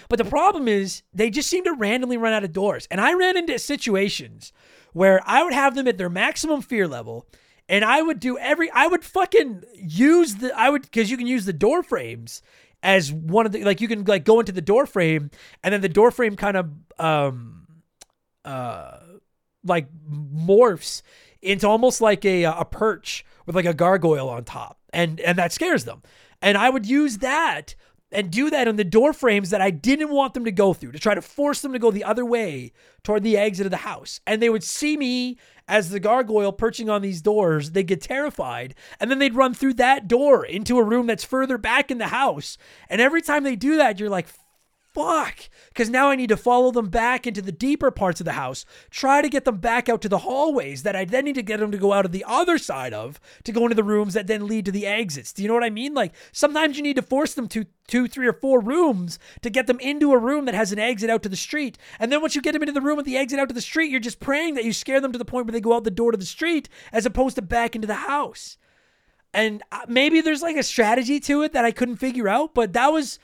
But the problem is they just seem to randomly run out of doors. And I ran into situations where I would have them at their maximum fear level, and I would do every I would fucking use the I would because you can use the door frames as one of the like you can like go into the door frame and then the door frame kind of um uh like morphs into almost like a a perch with like a gargoyle on top, and and that scares them. And I would use that and do that on the door frames that I didn't want them to go through to try to force them to go the other way toward the exit of the house. And they would see me as the gargoyle perching on these doors. They'd get terrified and then they'd run through that door into a room that's further back in the house. And every time they do that, you're like, fuck? Because now i need to follow them back into the deeper parts of the house try to get them back out to the hallways that i then need to get them to go out of the other side of to go into the rooms that then lead to the exits. Do you know what i mean? Like sometimes you need to force them to two three or four rooms to get them into a room that has an exit out to the street. And then once you get them into the room with the exit out to the street you're just praying that you scare them to the point where they go out the door to the street as opposed to back into the house. And uh, maybe there's like a strategy to it that I couldn't figure out, but that was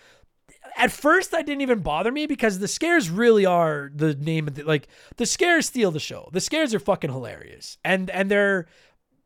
at first that didn't even bother me because the scares really are the name of the like the scares steal the show. The scares are fucking hilarious. And and they're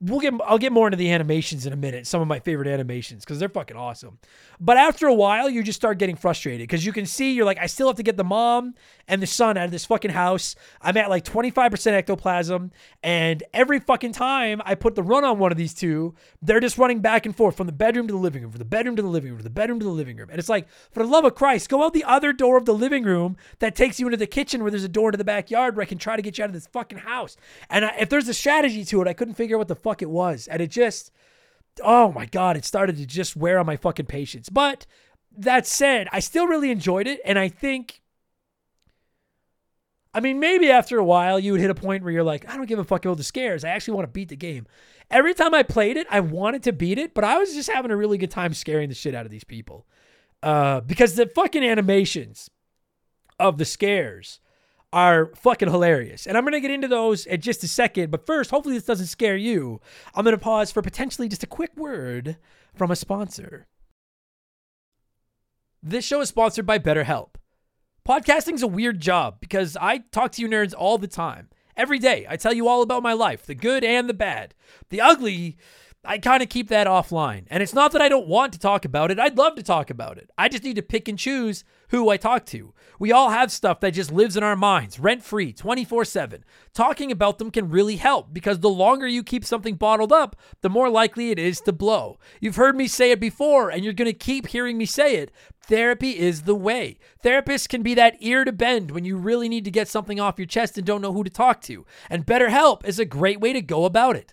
we'll get I'll get more into the animations in a minute. Some of my favorite animations because they're fucking awesome. But after a while, you just start getting frustrated because you can see you're like, I still have to get the mom and the son out of this fucking house. I'm at like 25% ectoplasm, and every fucking time I put the run on one of these two, they're just running back and forth from the bedroom to the living room, from the bedroom to the living room, from the bedroom to the living room. And it's like, for the love of Christ, go out the other door of the living room that takes you into the kitchen where there's a door to the backyard where I can try to get you out of this fucking house. And I, if there's a strategy to it, I couldn't figure out what the fuck it was. And it just oh my god, it started to just wear on my fucking patience. But that said, I still really enjoyed it, and I think. I mean, maybe after a while you would hit a point where you're like, I don't give a fuck about the scares. I actually want to beat the game. Every time I played it, I wanted to beat it, but I was just having a really good time scaring the shit out of these people. Uh, because the fucking animations of the scares are fucking hilarious. And I'm going to get into those in just a second. But first, hopefully, this doesn't scare you. I'm going to pause for potentially just a quick word from a sponsor. This show is sponsored by BetterHelp. Podcasting's a weird job because I talk to you nerds all the time. Every day, I tell you all about my life, the good and the bad. The ugly, I kind of keep that offline. And it's not that I don't want to talk about it. I'd love to talk about it. I just need to pick and choose who I talk to. We all have stuff that just lives in our minds, rent free, 24 7. Talking about them can really help because the longer you keep something bottled up, the more likely it is to blow. You've heard me say it before, and you're going to keep hearing me say it. Therapy is the way. Therapists can be that ear to bend when you really need to get something off your chest and don't know who to talk to. And BetterHelp is a great way to go about it.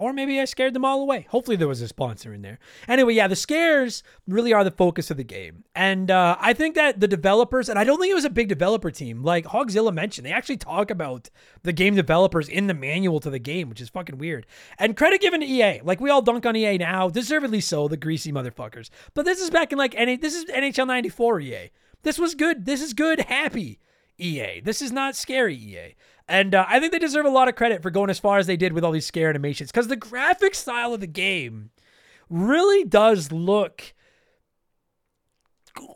Or maybe I scared them all away. Hopefully, there was a sponsor in there. Anyway, yeah, the scares really are the focus of the game. And uh, I think that the developers, and I don't think it was a big developer team, like Hawgzilla mentioned, they actually talk about the game developers in the manual to the game, which is fucking weird. And credit given to EA. Like, we all dunk on EA now, deservedly so, the greasy motherfuckers. But this is back in like, NA, this is NHL 94 EA. This was good. This is good, happy EA. This is not scary EA. And uh, I think they deserve a lot of credit for going as far as they did with all these scare animations because the graphic style of the game really does look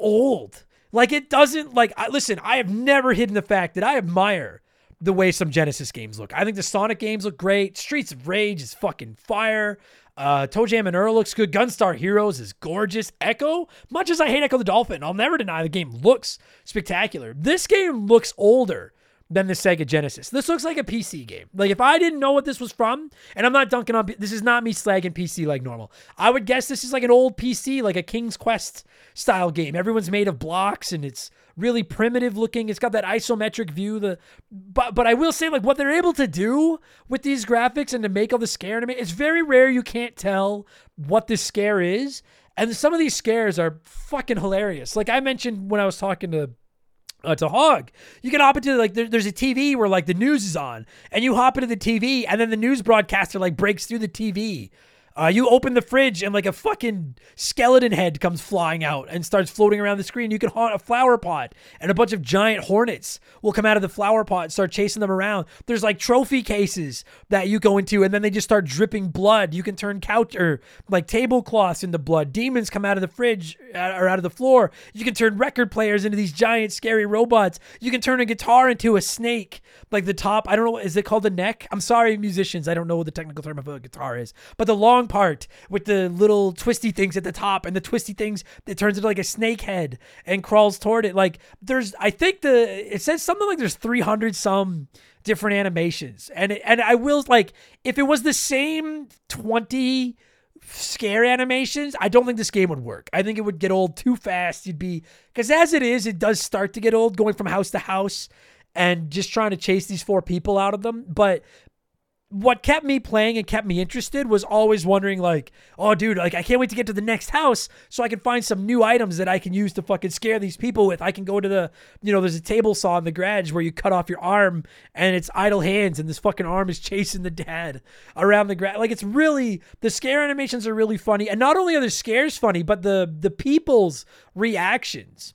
old. Like it doesn't like I, listen, I have never hidden the fact that I admire the way some Genesis games look. I think the Sonic games look great. Streets of Rage is fucking fire. Uh, ToeJam and Earl looks good. Gunstar Heroes is gorgeous. Ecco, much as I hate Ecco the Dolphin, I'll never deny the game looks spectacular. This game looks older than the Sega Genesis. This looks like a PC game. Like if I didn't know what this was from, and I'm not dunking on this is not me slagging PC like normal. I would guess this is like an old PC, like a King's Quest style game. Everyone's made of blocks and it's really primitive looking. It's got that isometric view. The but but I will say like what they're able to do with these graphics and to make all the scare anime, it's very rare you can't tell what this scare is. And some of these scares are fucking hilarious. Like I mentioned when I was talking to uh, to Hawg. You can hop into like there, there's a TV where like the news is on, and you hop into the TV, and then the news broadcaster like breaks through the TV uh, you open the fridge and like a fucking skeleton head comes flying out and starts floating around the screen. You can haunt a flower pot and a bunch of giant hornets will come out of the flower pot and start chasing them around. There's like trophy cases that you go into and then they just start dripping blood. You can turn couch or like tablecloths into blood. Demons come out of the fridge uh, or out of the floor. You can turn record players into these giant scary robots. You can turn a guitar into a snake. Like the top, I don't know, is it called the neck? I'm sorry, musicians. I don't know what the technical term of a guitar is, but the long part with the little twisty things at the top and the twisty things that turns into like a snake head and crawls toward it. Like there's, I think the it says something like there's 300 some different animations, and it, and I will like if it was the same 20 scare animations, I don't think this game would work. I think it would get old too fast. You'd be because as it is, it does start to get old going from house to house and just trying to chase these four people out of them. But what kept me playing and kept me interested was always wondering like, oh dude, like I can't wait to get to the next house so I can find some new items that I can use to fucking scare these people with. I can go to the, you know, there's a table saw in the garage where you cut off your arm and it's idle hands and this fucking arm is chasing the dad around the garage. Like it's really the scare animations are really funny. And not only are the scares funny, but the the people's reactions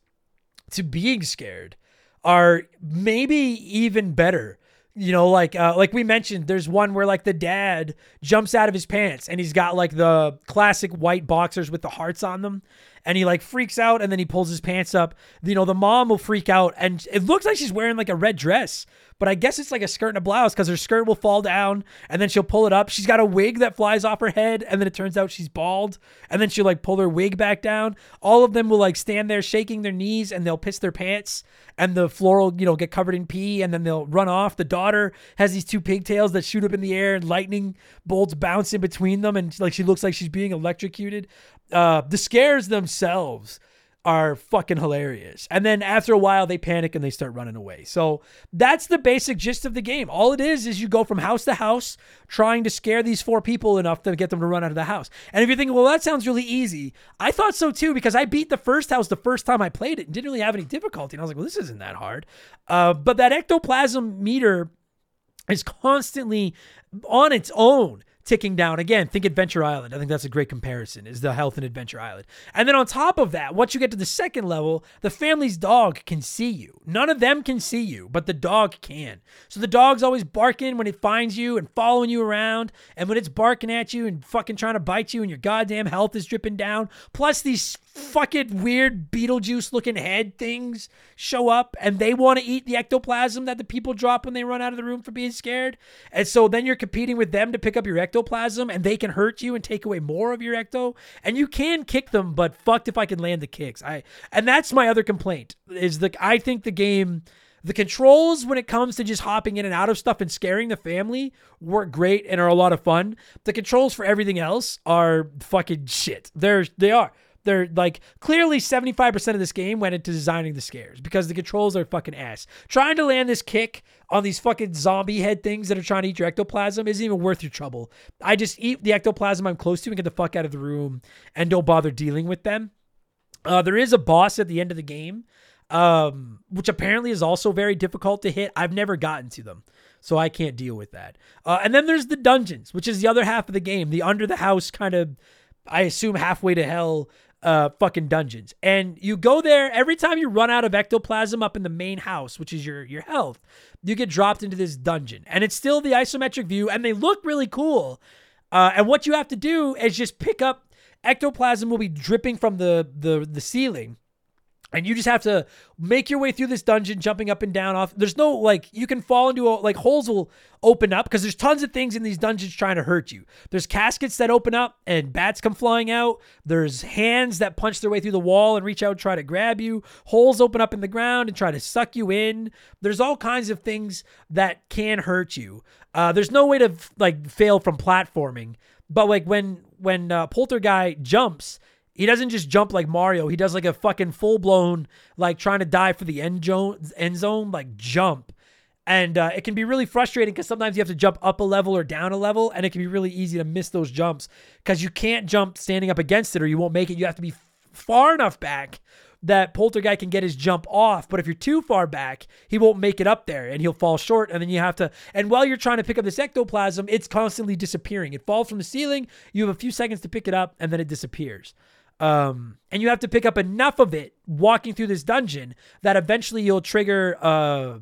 to being scared are maybe even better you know like uh, like we mentioned there's one where like the dad jumps out of his pants and he's got like the classic white boxers with the hearts on them and he like freaks out and then he pulls his pants up you know the mom will freak out and it looks like she's wearing like a red dress but I guess it's like a skirt and a blouse because her skirt will fall down and then she'll pull it up. She's got a wig that flies off her head and then it turns out she's bald and then she'll like pull her wig back down. All of them will like stand there shaking their knees and they'll piss their pants and the floor will, you know, get covered in pee and then they'll run off. The daughter has these two pigtails that shoot up in the air and lightning bolts bounce in between them and like she looks like she's being electrocuted. Uh, the scares themselves are fucking hilarious. And then after a while, they panic and they start running away. So that's the basic gist of the game. All it is is you go from house to house trying to scare these four people enough to get them to run out of the house. And if you're thinking, well, that sounds really easy, I thought so too because I beat the first house the first time I played it and didn't really have any difficulty. And I was like, well, this isn't that hard. Uh, but that ectoplasm meter is constantly on its own ticking down. Again, think Adventure Island. I think that's a great comparison, is the health in Adventure Island. And then on top of that, once you get to the second level, the family's dog can see you. None of them can see you, but the dog can. So the dog's always barking when it finds you and following you around. And when it's barking at you and fucking trying to bite you and your goddamn health is dripping down, plus these fucking weird Beetlejuice looking head things show up and they want to eat the ectoplasm that the people drop when they run out of the room for being scared. And so then you're competing with them to pick up your ectoplasm and they can hurt you and take away more of your ecto. And you can kick them, but fucked if I can land the kicks. I and that's my other complaint is the I think the game the controls when it comes to just hopping in and out of stuff and scaring the family work great and are a lot of fun. The controls for everything else are fucking shit. They're they are. They're like clearly 75% of this game went into designing the scares because the controls are fucking ass. Trying to land this kick on these fucking zombie head things that are trying to eat your ectoplasm isn't even worth your trouble. I just eat the ectoplasm I'm close to and get the fuck out of the room and don't bother dealing with them. Uh, there is a boss at the end of the game, um, which apparently is also very difficult to hit. I've never gotten to them, so I can't deal with that. Uh, and then there's the dungeons, which is the other half of the game, the under the house kind of, I assume halfway to hell uh fucking dungeons. And you go there every time you run out of ectoplasm up in the main house, which is your your health, you get dropped into this dungeon. And it's still the isometric view and they look really cool. Uh and what you have to do is just pick up ectoplasm will be dripping from the the the ceiling and you just have to make your way through this dungeon jumping up and down off there's no like you can fall into a, like holes will open up because there's tons of things in these dungeons trying to hurt you. There's caskets that open up and bats come flying out. There's hands that punch their way through the wall and reach out and try to grab you. Holes open up in the ground and try to suck you in. There's all kinds of things that can hurt you. Uh, there's no way to like fail from platforming. But like when when uh, Polterguy jumps he doesn't just jump like Mario. He does like a fucking full blown, like trying to dive for the end zone, end zone, like jump. And uh, it can be really frustrating because sometimes you have to jump up a level or down a level, and it can be really easy to miss those jumps because you can't jump standing up against it or you won't make it. You have to be far enough back that Polterguy can get his jump off. But if you're too far back, he won't make it up there and he'll fall short. And then you have to, and while you're trying to pick up this ectoplasm, it's constantly disappearing. It falls from the ceiling. You have a few seconds to pick it up and then it disappears. Um, and you have to pick up enough of it walking through this dungeon that eventually you'll trigger uh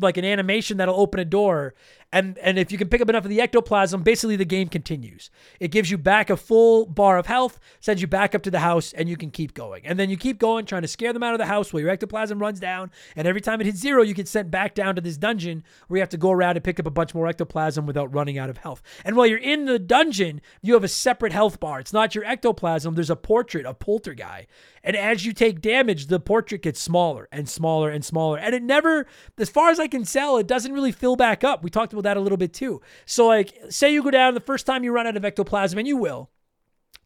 like an animation that'll open a door and and if you can pick up enough of the ectoplasm basically the game continues. It gives you back a full bar of health sends you back up to the house and you can keep going. And then you keep going trying to scare them out of the house while your ectoplasm runs down and every time it hits zero you get sent back down to this dungeon where you have to go around and pick up a bunch more ectoplasm without running out of health. And while you're in the dungeon you have a separate health bar. It's not your ectoplasm. There's a portrait of Polterguy and as you take damage, the portrait gets smaller and smaller and smaller. And it never, as far as I can tell, it doesn't really fill back up. We talked about that a little bit too. So, like, say you go down the first time you run out of ectoplasm, and you will,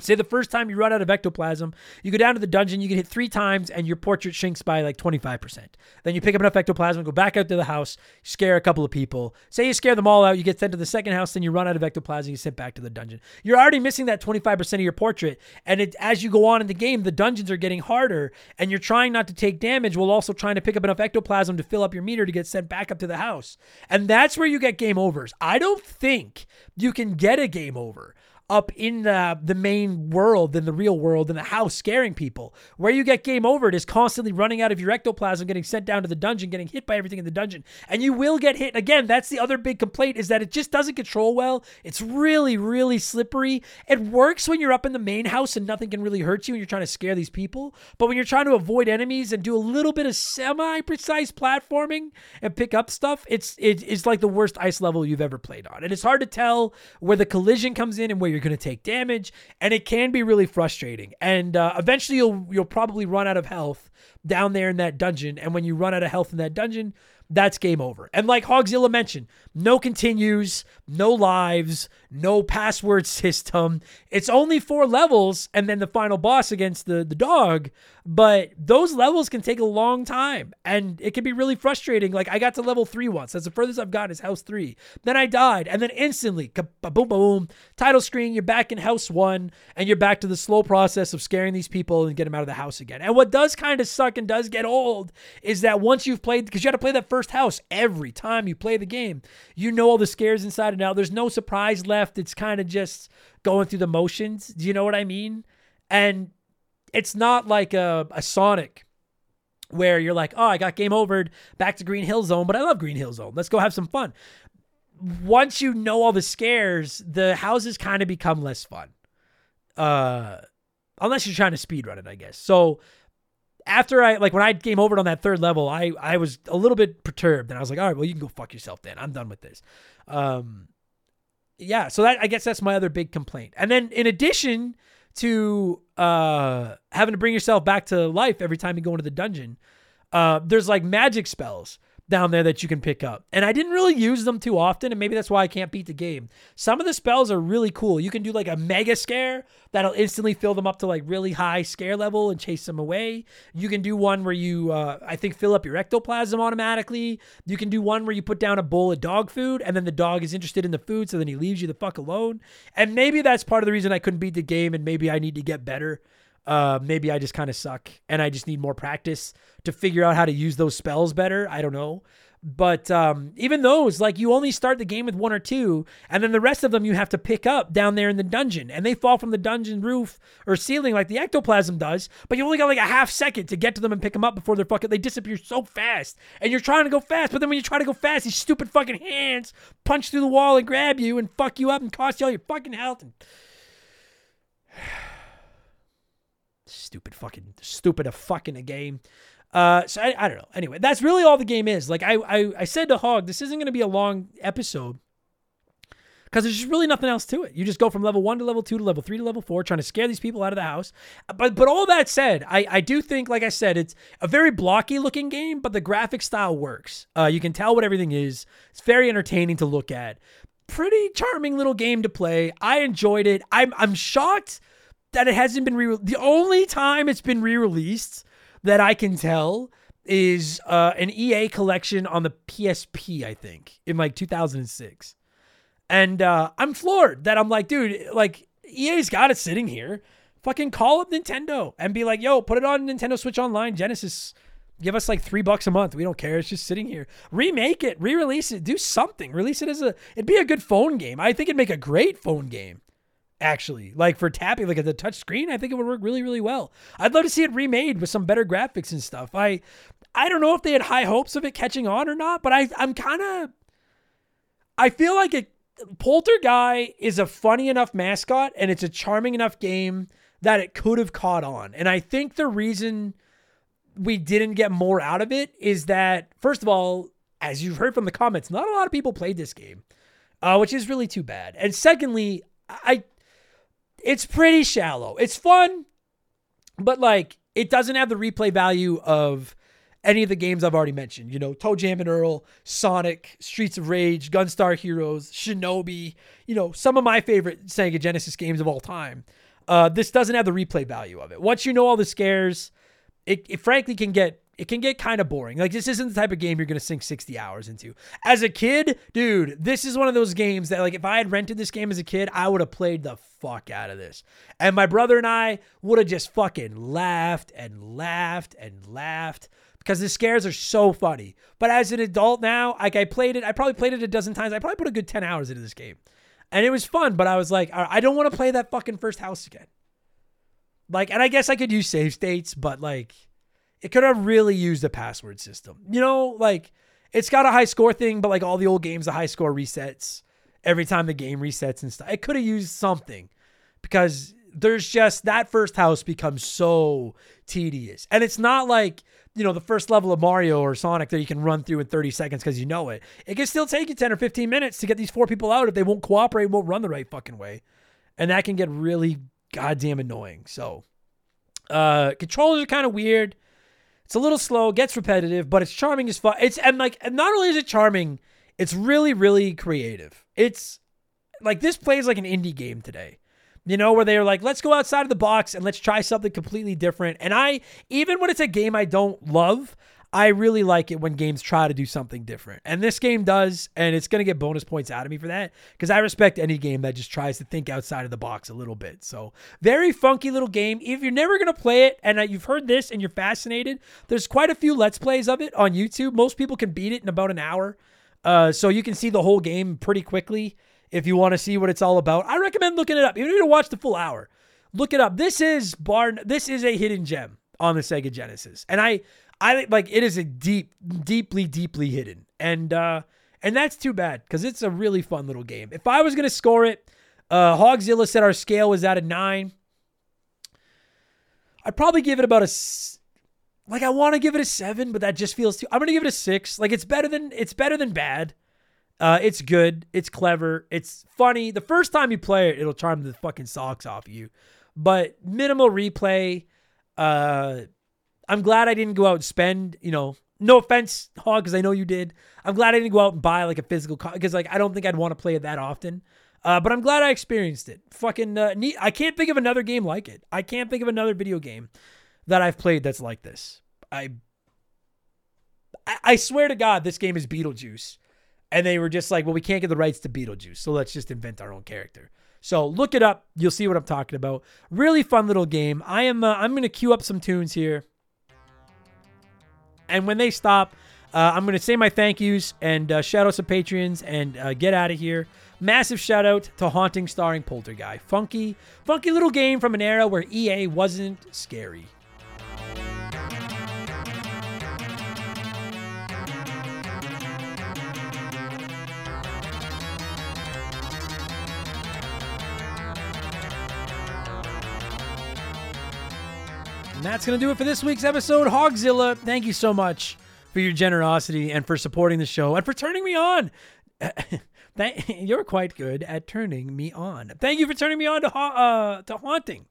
Say the first time you run out of ectoplasm, you go down to the dungeon, you get hit three times, and your portrait shrinks by like 25%. Then you pick up enough ectoplasm, go back out to the house, scare a couple of people. Say you scare them all out, you get sent to the second house, then you run out of ectoplasm, you sit back to the dungeon. You're already missing that 25% of your portrait, and it, as you go on in the game, the dungeons are getting harder, and you're trying not to take damage while also trying to pick up enough ectoplasm to fill up your meter to get sent back up to the house. And that's where you get game overs. I don't think you can get a game over up in the, the main world, in the real world, in the house, scaring people. Where you get game over, it is constantly running out of your ectoplasm, getting sent down to the dungeon, getting hit by everything in the dungeon. And you will get hit. Again, that's the other big complaint is that it just doesn't control well. It's really, really slippery. It works when you're up in the main house and nothing can really hurt you and you're trying to scare these people. But when you're trying to avoid enemies and do a little bit of semi-precise platforming and pick up stuff, it's it's like the worst ice level you've ever played on. And it's hard to tell where the collision comes in and where you're going to take damage, and it can be really frustrating. And uh, eventually, you'll you'll probably run out of health down there in that dungeon. And when you run out of health in that dungeon, that's game over. And like Hawgzilla mentioned, no continues, no lives, no password system. It's only four levels and then the final boss against the, the dog. But those levels can take a long time and it can be really frustrating. Like I got to level three once. That's the furthest I've gotten is house three. Then I died. And then instantly, boom, boom, title screen, you're back in house one and you're back to the slow process of scaring these people and get them out of the house again. And what does kind of suck and does get old is that once you've played, because you had to play that first first house every time you play the game. You know all the scares inside and out. There's no surprise left. It's kind of just going through the motions. Do you know what I mean? And it's not like a, a Sonic where you're like, oh, I got game overed back to Green Hill Zone, but I love Green Hill Zone. Let's go have some fun. Once you know all the scares, the houses kind of become less fun. Uh, unless you're trying to speed run it, I guess. So after I like when I game over on that third level, I I was a little bit perturbed, and I was like, all right, well, you can go fuck yourself then. I'm done with this. Um, yeah. So that I guess that's my other big complaint. And then in addition to uh having to bring yourself back to life every time you go into the dungeon, uh, there's like magic spells down there that you can pick up. And I didn't really use them too often, and maybe that's why I can't beat the game. Some of the spells are really cool. You can do like a mega scare that'll instantly fill them up to like really high scare level and chase them away. You can do one where you, uh, I think, fill up your ectoplasm automatically. You can do one where you put down a bowl of dog food, and then the dog is interested in the food, so then he leaves you the fuck alone. And maybe that's part of the reason I couldn't beat the game, and maybe I need to get better. Uh, maybe I just kind of suck and I just need more practice to figure out how to use those spells better. I don't know. But um, even those, like you only start the game with one or two, and then the rest of them you have to pick up down there in the dungeon, and they fall from the dungeon roof or ceiling like the ectoplasm does. But you only got like a half second to get to them and pick them up before they're fucking. They disappear so fast, and you're trying to go fast. But then when you try to go fast, these stupid fucking hands punch through the wall and grab you and fuck you up and cost you all your fucking health. And stupid fucking stupid a fucking a game. Uh, so I, I don't know. Anyway, that's really all the game is. Like I I, I said to Hawg, this isn't going to be a long episode because there's just really nothing else to it. You just go from level one to level two to level three to level four, trying to scare these people out of the house. But but all that said, I I do think, like I said, it's a very blocky looking game, but the graphic style works. Uh, you can tell what everything is. It's very entertaining to look at. Pretty charming little game to play. I enjoyed it. I'm I'm shocked that it hasn't been re. The only time it's been re-released that I can tell is uh, an EA collection on the PSP, I think, in like 2006. And uh, I'm floored that I'm like, dude, like EA's got it sitting here. Fucking call up Nintendo and be like, yo, put it on Nintendo Switch Online, Genesis. Give us like three bucks a month. We don't care. It's just sitting here. Remake it, re-release it, do something. Release it as a. It'd be a good phone game. I think it'd make a great phone game actually. Like for tapping, like at the touch screen, I think it would work really, really well. I'd love to see it remade with some better graphics and stuff. I I don't know if they had high hopes of it catching on or not, but I I'm kind of I feel like it Polterguy is a funny enough mascot and it's a charming enough game that it could have caught on. And I think the reason we didn't get more out of it is that first of all, as you've heard from the comments, not a lot of people played this game. Uh, which is really too bad. And secondly, I it's pretty shallow. It's fun, but like it doesn't have the replay value of any of the games I've already mentioned. You know, ToeJam and Earl, Sonic, Streets of Rage, Gunstar Heroes, Shinobi. You know, some of my favorite Sega Genesis games of all time. Uh, this doesn't have the replay value of it. Once you know all the scares, it, it frankly can get it can get kind of boring. Like this isn't the type of game you're going to sink 60 hours into. As a kid, dude, this is one of those games that like if I had rented this game as a kid, I would have played the fuck out of this. And my brother and I would have just fucking laughed and laughed and laughed because the scares are so funny. But as an adult now, like I played it, I probably played it a dozen times. I probably put a good 10 hours into this game. And it was fun, but I was like, I don't want to play that fucking first house again. Like, and I guess I could use save states, but like it could have really used a password system. You know, like it's got a high score thing, but like all the old games, the high score resets every time the game resets and stuff. It could have used something because there's just that first house becomes so tedious. And it's not like, you know, the first level of Mario or Sonic that you can run through in 30 seconds because you know it. It can still take you 10 or 15 minutes to get these four people out if they won't cooperate, and won't run the right fucking way. And that can get really goddamn annoying. So, uh, controllers are kind of weird. It's a little slow, gets repetitive, but it's charming as fuck. It's and like not only is it charming, it's really really creative. It's like this plays like an indie game today. You know, where they're like, let's go outside of the box and let's try something completely different. And I, even when it's a game I don't love, I really like it when games try to do something different. And this game does, and it's going to get bonus points out of me for that because I respect any game that just tries to think outside of the box a little bit. So, very funky little game. If you're never going to play it and uh, you've heard this and you're fascinated, there's quite a few Let's Plays of it on YouTube. Most people can beat it in about an hour. Uh, so, you can see the whole game pretty quickly if you want to see what it's all about. I recommend looking it up. You don't need to watch the full hour. Look it up. This is Barn. This is a hidden gem on the Sega Genesis, and I I like it is a deep, deeply, deeply hidden, and uh, and that's too bad because it's a really fun little game. If I was gonna score it, uh, Hawgzilla said our scale was out of nine. I'd probably give it about a like I want to give it a seven, but that just feels too. I'm gonna give it a six. Like it's better than it's better than bad. Uh, it's good. It's clever. It's funny. The first time you play it, it'll charm the fucking socks off you. But minimal replay. Uh, I'm glad I didn't go out and spend, you know, no offense, Hawg, because I know you did. I'm glad I didn't go out and buy like a physical copy because like I don't think I'd want to play it that often. Uh, but I'm glad I experienced it. Fucking uh, neat. I can't think of another game like it. I can't think of another video game that I've played that's like this. I I swear to God, this game is Beetlejuice, and they were just like, well, we can't get the rights to Beetlejuice, so let's just invent our own character. So look it up. You'll see what I'm talking about. Really fun little game. I am. Uh, I'm gonna queue up some tunes here. And when they stop, uh, I'm going to say my thank yous and uh, shout out some Patreons and uh, get out of here. Massive shout out to Haunting starring Polterguy. Funky, funky little game from an era where EA wasn't scary. And that's going to do it for this week's episode. Hawgzilla, thank you so much for your generosity and for supporting the show and for turning me on. You're quite good at turning me on. Thank you for turning me on to ha- uh, to Haunting,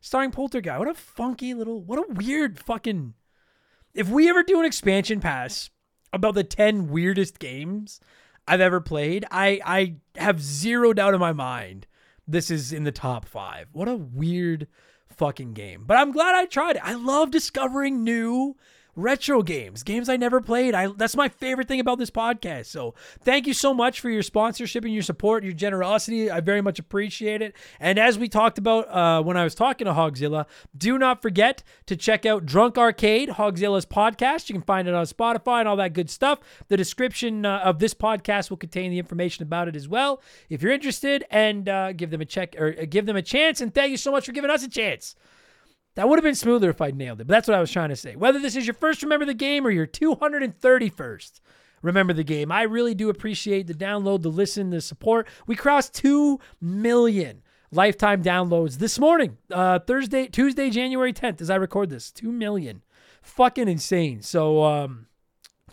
starring Polterguy. What a funky little, what a weird fucking. If we ever do an expansion pass about the ten weirdest games I've ever played, I I have zero doubt in my mind this is in the top five. What a weird fucking game. But I'm glad I tried it. I love discovering new retro games, games I never played. I that's my favorite thing about this podcast. So thank you so much for your sponsorship and your support, your generosity. I very much appreciate it. And as we talked about uh, when I was talking to Hawgzilla, do not forget to check out Drunk Arcade, Hawgzilla's podcast. You can find it on Spotify and all that good stuff. The description uh, of this podcast will contain the information about it as well. If you're interested, and uh, give them a check or uh, give them a chance. And thank you so much for giving us a chance. That would have been smoother if I'd nailed it, but that's what I was trying to say. Whether this is your first Remember the Game or your 231st Remember the Game, I really do appreciate the download, the listen, the support. We crossed 2 million lifetime downloads this morning, uh, Thursday, Tuesday, January 10th, as I record this. 2 million. Fucking insane. So, um,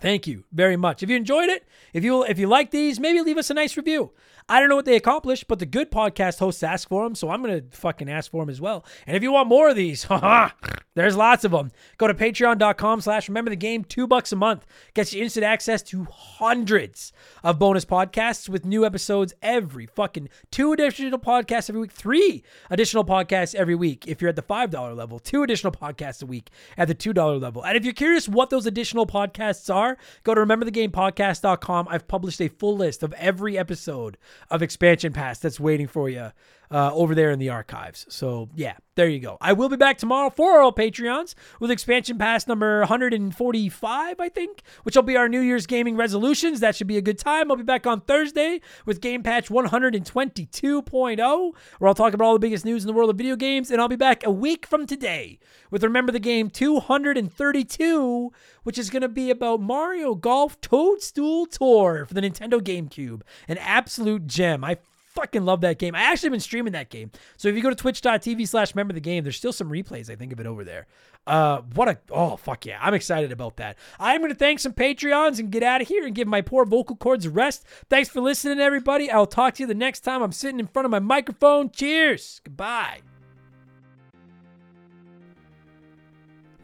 Thank you very much. If you enjoyed it, if you if you like these, maybe leave us a nice review. I don't know what they accomplished, but the good podcast hosts ask for them, so I'm going to fucking ask for them as well. And if you want more of these, there's lots of them. Go to patreon.com slash remember the game. Two bucks a month gets you instant access to hundreds of bonus podcasts with new episodes every fucking two additional podcasts every week, three additional podcasts every week if you're at the $5 level, two additional podcasts a week at the $2 level. And if you're curious what those additional podcasts are, go to rememberthegamepodcast.com. I've published a full list of every episode of Expansion Pass that's waiting for you uh, over there in the archives. So, yeah, there you go. I will be back tomorrow for all Patreons with Expansion Pass number 145, I think, which will be our New Year's gaming resolutions. That should be a good time. I'll be back on Thursday with Game Patch 122.0, where I'll talk about all the biggest news in the world of video games. And I'll be back a week from today with Remember the Game 232, which is going to be about Mario Golf Toadstool Tour for the Nintendo GameCube. An absolute gem. I fucking love that game. I actually been streaming that game. So if you go to twitch.tv slash remember the game, there's still some replays, I think, of it over there. Uh, what a, oh, fuck yeah. I'm excited about that. I'm going to thank some Patreons and get out of here and give my poor vocal cords a rest. Thanks for listening, everybody. I'll talk to you the next time I'm sitting in front of my microphone. Cheers. Goodbye.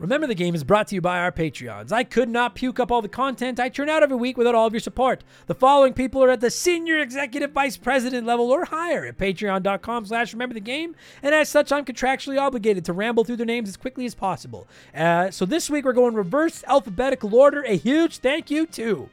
Remember the Game is brought to you by our Patreons. I could not puke up all the content I churn out every week without all of your support. The following people are at the senior executive vice president level or higher at patreon.com slash remember the game, and as such, I'm contractually obligated to ramble through their names as quickly as possible. Uh, so this week we're going reverse alphabetical order. A huge thank you to...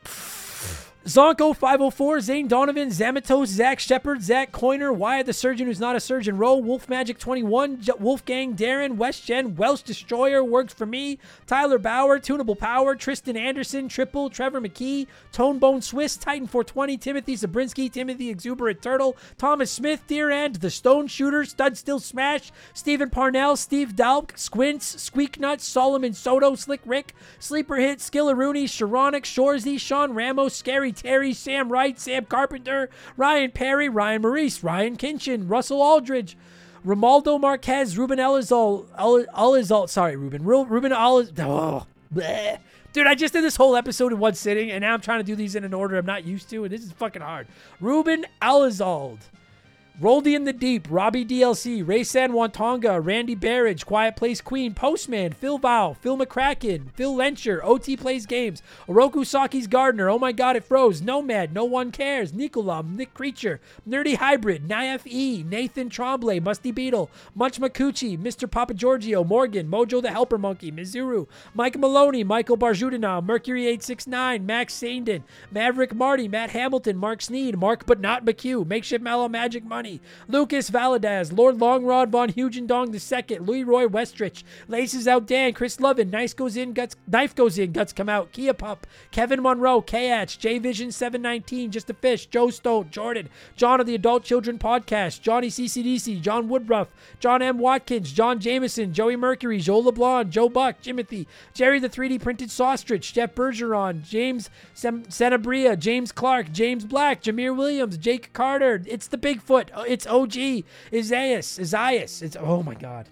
Zonko 504, Zane Donovan, Zamatos, Zach Shepard, Zach Coiner, Wyatt the Surgeon who's not a surgeon, Row, Wolf Magic 21, J- Wolfgang, Darren, West Gen, Welsh Destroyer, Works for Me, Tyler Bauer, Tunable Power, Tristan Anderson, Triple, Trevor McKee, Tonebone Swiss, Titan 420, Timothy Zabrinsky, Timothy Exuberant Turtle, Thomas Smith, Deer End, The Stone Shooter, Stud Still Smash, Stephen Parnell, Steve Dalk, Squints, Squeak Nuts, Solomon Soto, Slick Rick, Sleeper Hit, Skillaroonie, Sharonic, Shorzy, Sean Ramos, Scary Terry, Sam Wright, Sam Carpenter, Ryan Perry, Ryan Maurice, Ryan Kinchin, Russell Aldridge, Romaldo Marquez, Ruben Elizal, Elizal, sorry, Ruben, Ruben Eliz, oh, bleh. Dude, I just did this whole episode in one sitting, and now I'm trying to do these in an order I'm not used to, and this is fucking hard. Ruben Elizald. Roldy in the Deep, Robbie DLC, Ray San Wantonga, Randy Barrage, Quiet Place Queen, Postman, Phil Vow, Phil McCracken, Phil Lencher, OT Plays Games, Oroku Saki's Gardener, Oh My God It Froze, Nomad, No One Cares, Nicola, Nick Creature, Nerdy Hybrid, Naif E, Nathan Trombley, Musty Beetle, Munch Makuchi, Mr. Papa Giorgio, Morgan, Mojo the Helper Monkey, Mizuru, Mike Maloney, Michael Barjudina, Mercury 869, Max Sandin, Maverick Marty, Matt Hamilton, Mark Sneed, Mark But Not McHugh, Makeshift Mallow Magic Money, Lucas Valadez, Lord Longrod Von Hugendong II, Louis Roy Westrich, Laces Out Dan, Chris Lovin, Nice Goes In, Guts, Knife Goes In, Guts Come Out, Kia Pup, Kevin Monroe, KH, J Vision 719, Just a Fish, Joe Stone, Jordan, John of the Adult Children Podcast, Johnny CCDC, John Woodruff, John M. Watkins, John Jameson, Joey Mercury, Joe LeBlanc, Joe Buck, Timothy, Jerry the 3D Printed Saustrich, Jeff Bergeron, James Sem- Senabria, James Clark, James Black, Jameer Williams, Jake Carter, It's the Bigfoot, Oh, it's OG, Isaias, Isaias. It's, oh my God.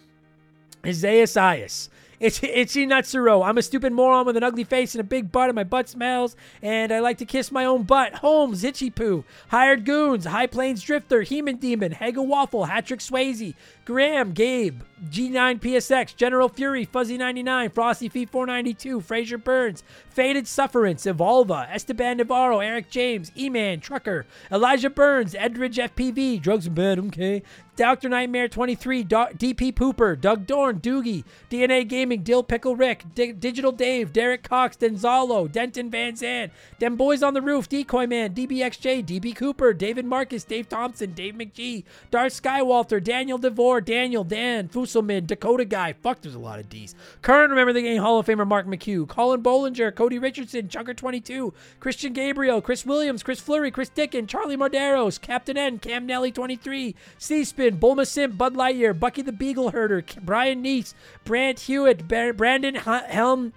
Isaias, Isaias. It's Itchy Nutsuro. I'm a stupid moron with an ugly face and a big butt, and my butt smells, and I like to kiss my own butt. Holmes, Itchy Poo, Hired Goons, High Plains Drifter, Heman Demon, Hega Waffle, Hatrick Swayze, Graham, Gabe, G9 PSX, General Fury, Fuzzy 99, Frosty Feet 492, Fraser Burns, Faded Sufferance, Evolva, Esteban Navarro, Eric James, E-Man, Trucker, Elijah Burns, Edridge FPV, Drugs and Bad, okay, Dr. Nightmare 23, Do- DP Pooper, Doug Dorn, Doogie, DNA Gaming, Dill Pickle Rick, D- Digital Dave, Derek Cox, Denzalo, Denton Van Zandt, Dem Boys on the Roof, Decoy Man, DBXJ, DB Cooper, David Marcus, Dave Thompson, Dave McGee, Darth Skywalter, Daniel DeVore, Daniel, Dan, Fuselman, Dakota Guy. Fuck, there's a lot of D's. Current Remember the Game Hall of Famer Mark McHugh, Colin Bollinger, Cody Richardson, Chunker22, Christian Gabriel, Chris Williams, Chris Fleury, Chris Dickin, Charlie Marderos, Captain N, Cam Nelly 23, C-Spin, Bulma Simp, Bud Lightyear, Bucky the Beagle Herder, Brian Neese, Brant Hewitt, Brandon Helm,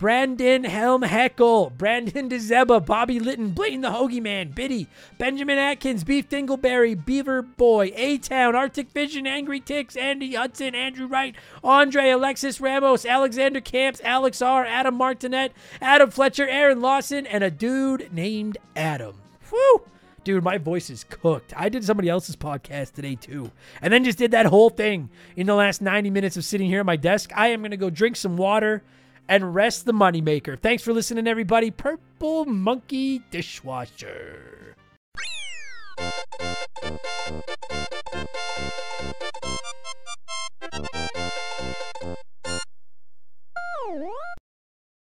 Brandon Helm Heckle, Brandon DeZeba, Bobby Litton, Blaine the Hoagie Man, Biddy, Benjamin Atkins, Beef Dingleberry, Beaver Boy, A Town, Arctic Vision, Angry Ticks, Andy Hudson, Andrew Wright, Andre, Alexis Ramos, Alexander Camps, Alex R., Adam Martinet, Adam Fletcher, Aaron Lawson, and a dude named Adam. Whew! Dude, my voice is cooked. I did somebody else's podcast today too. And then just did that whole thing in the last 90 minutes of sitting here at my desk. I am going to go drink some water and rest the moneymaker. Thanks for listening, everybody. Purple Monkey Dishwasher.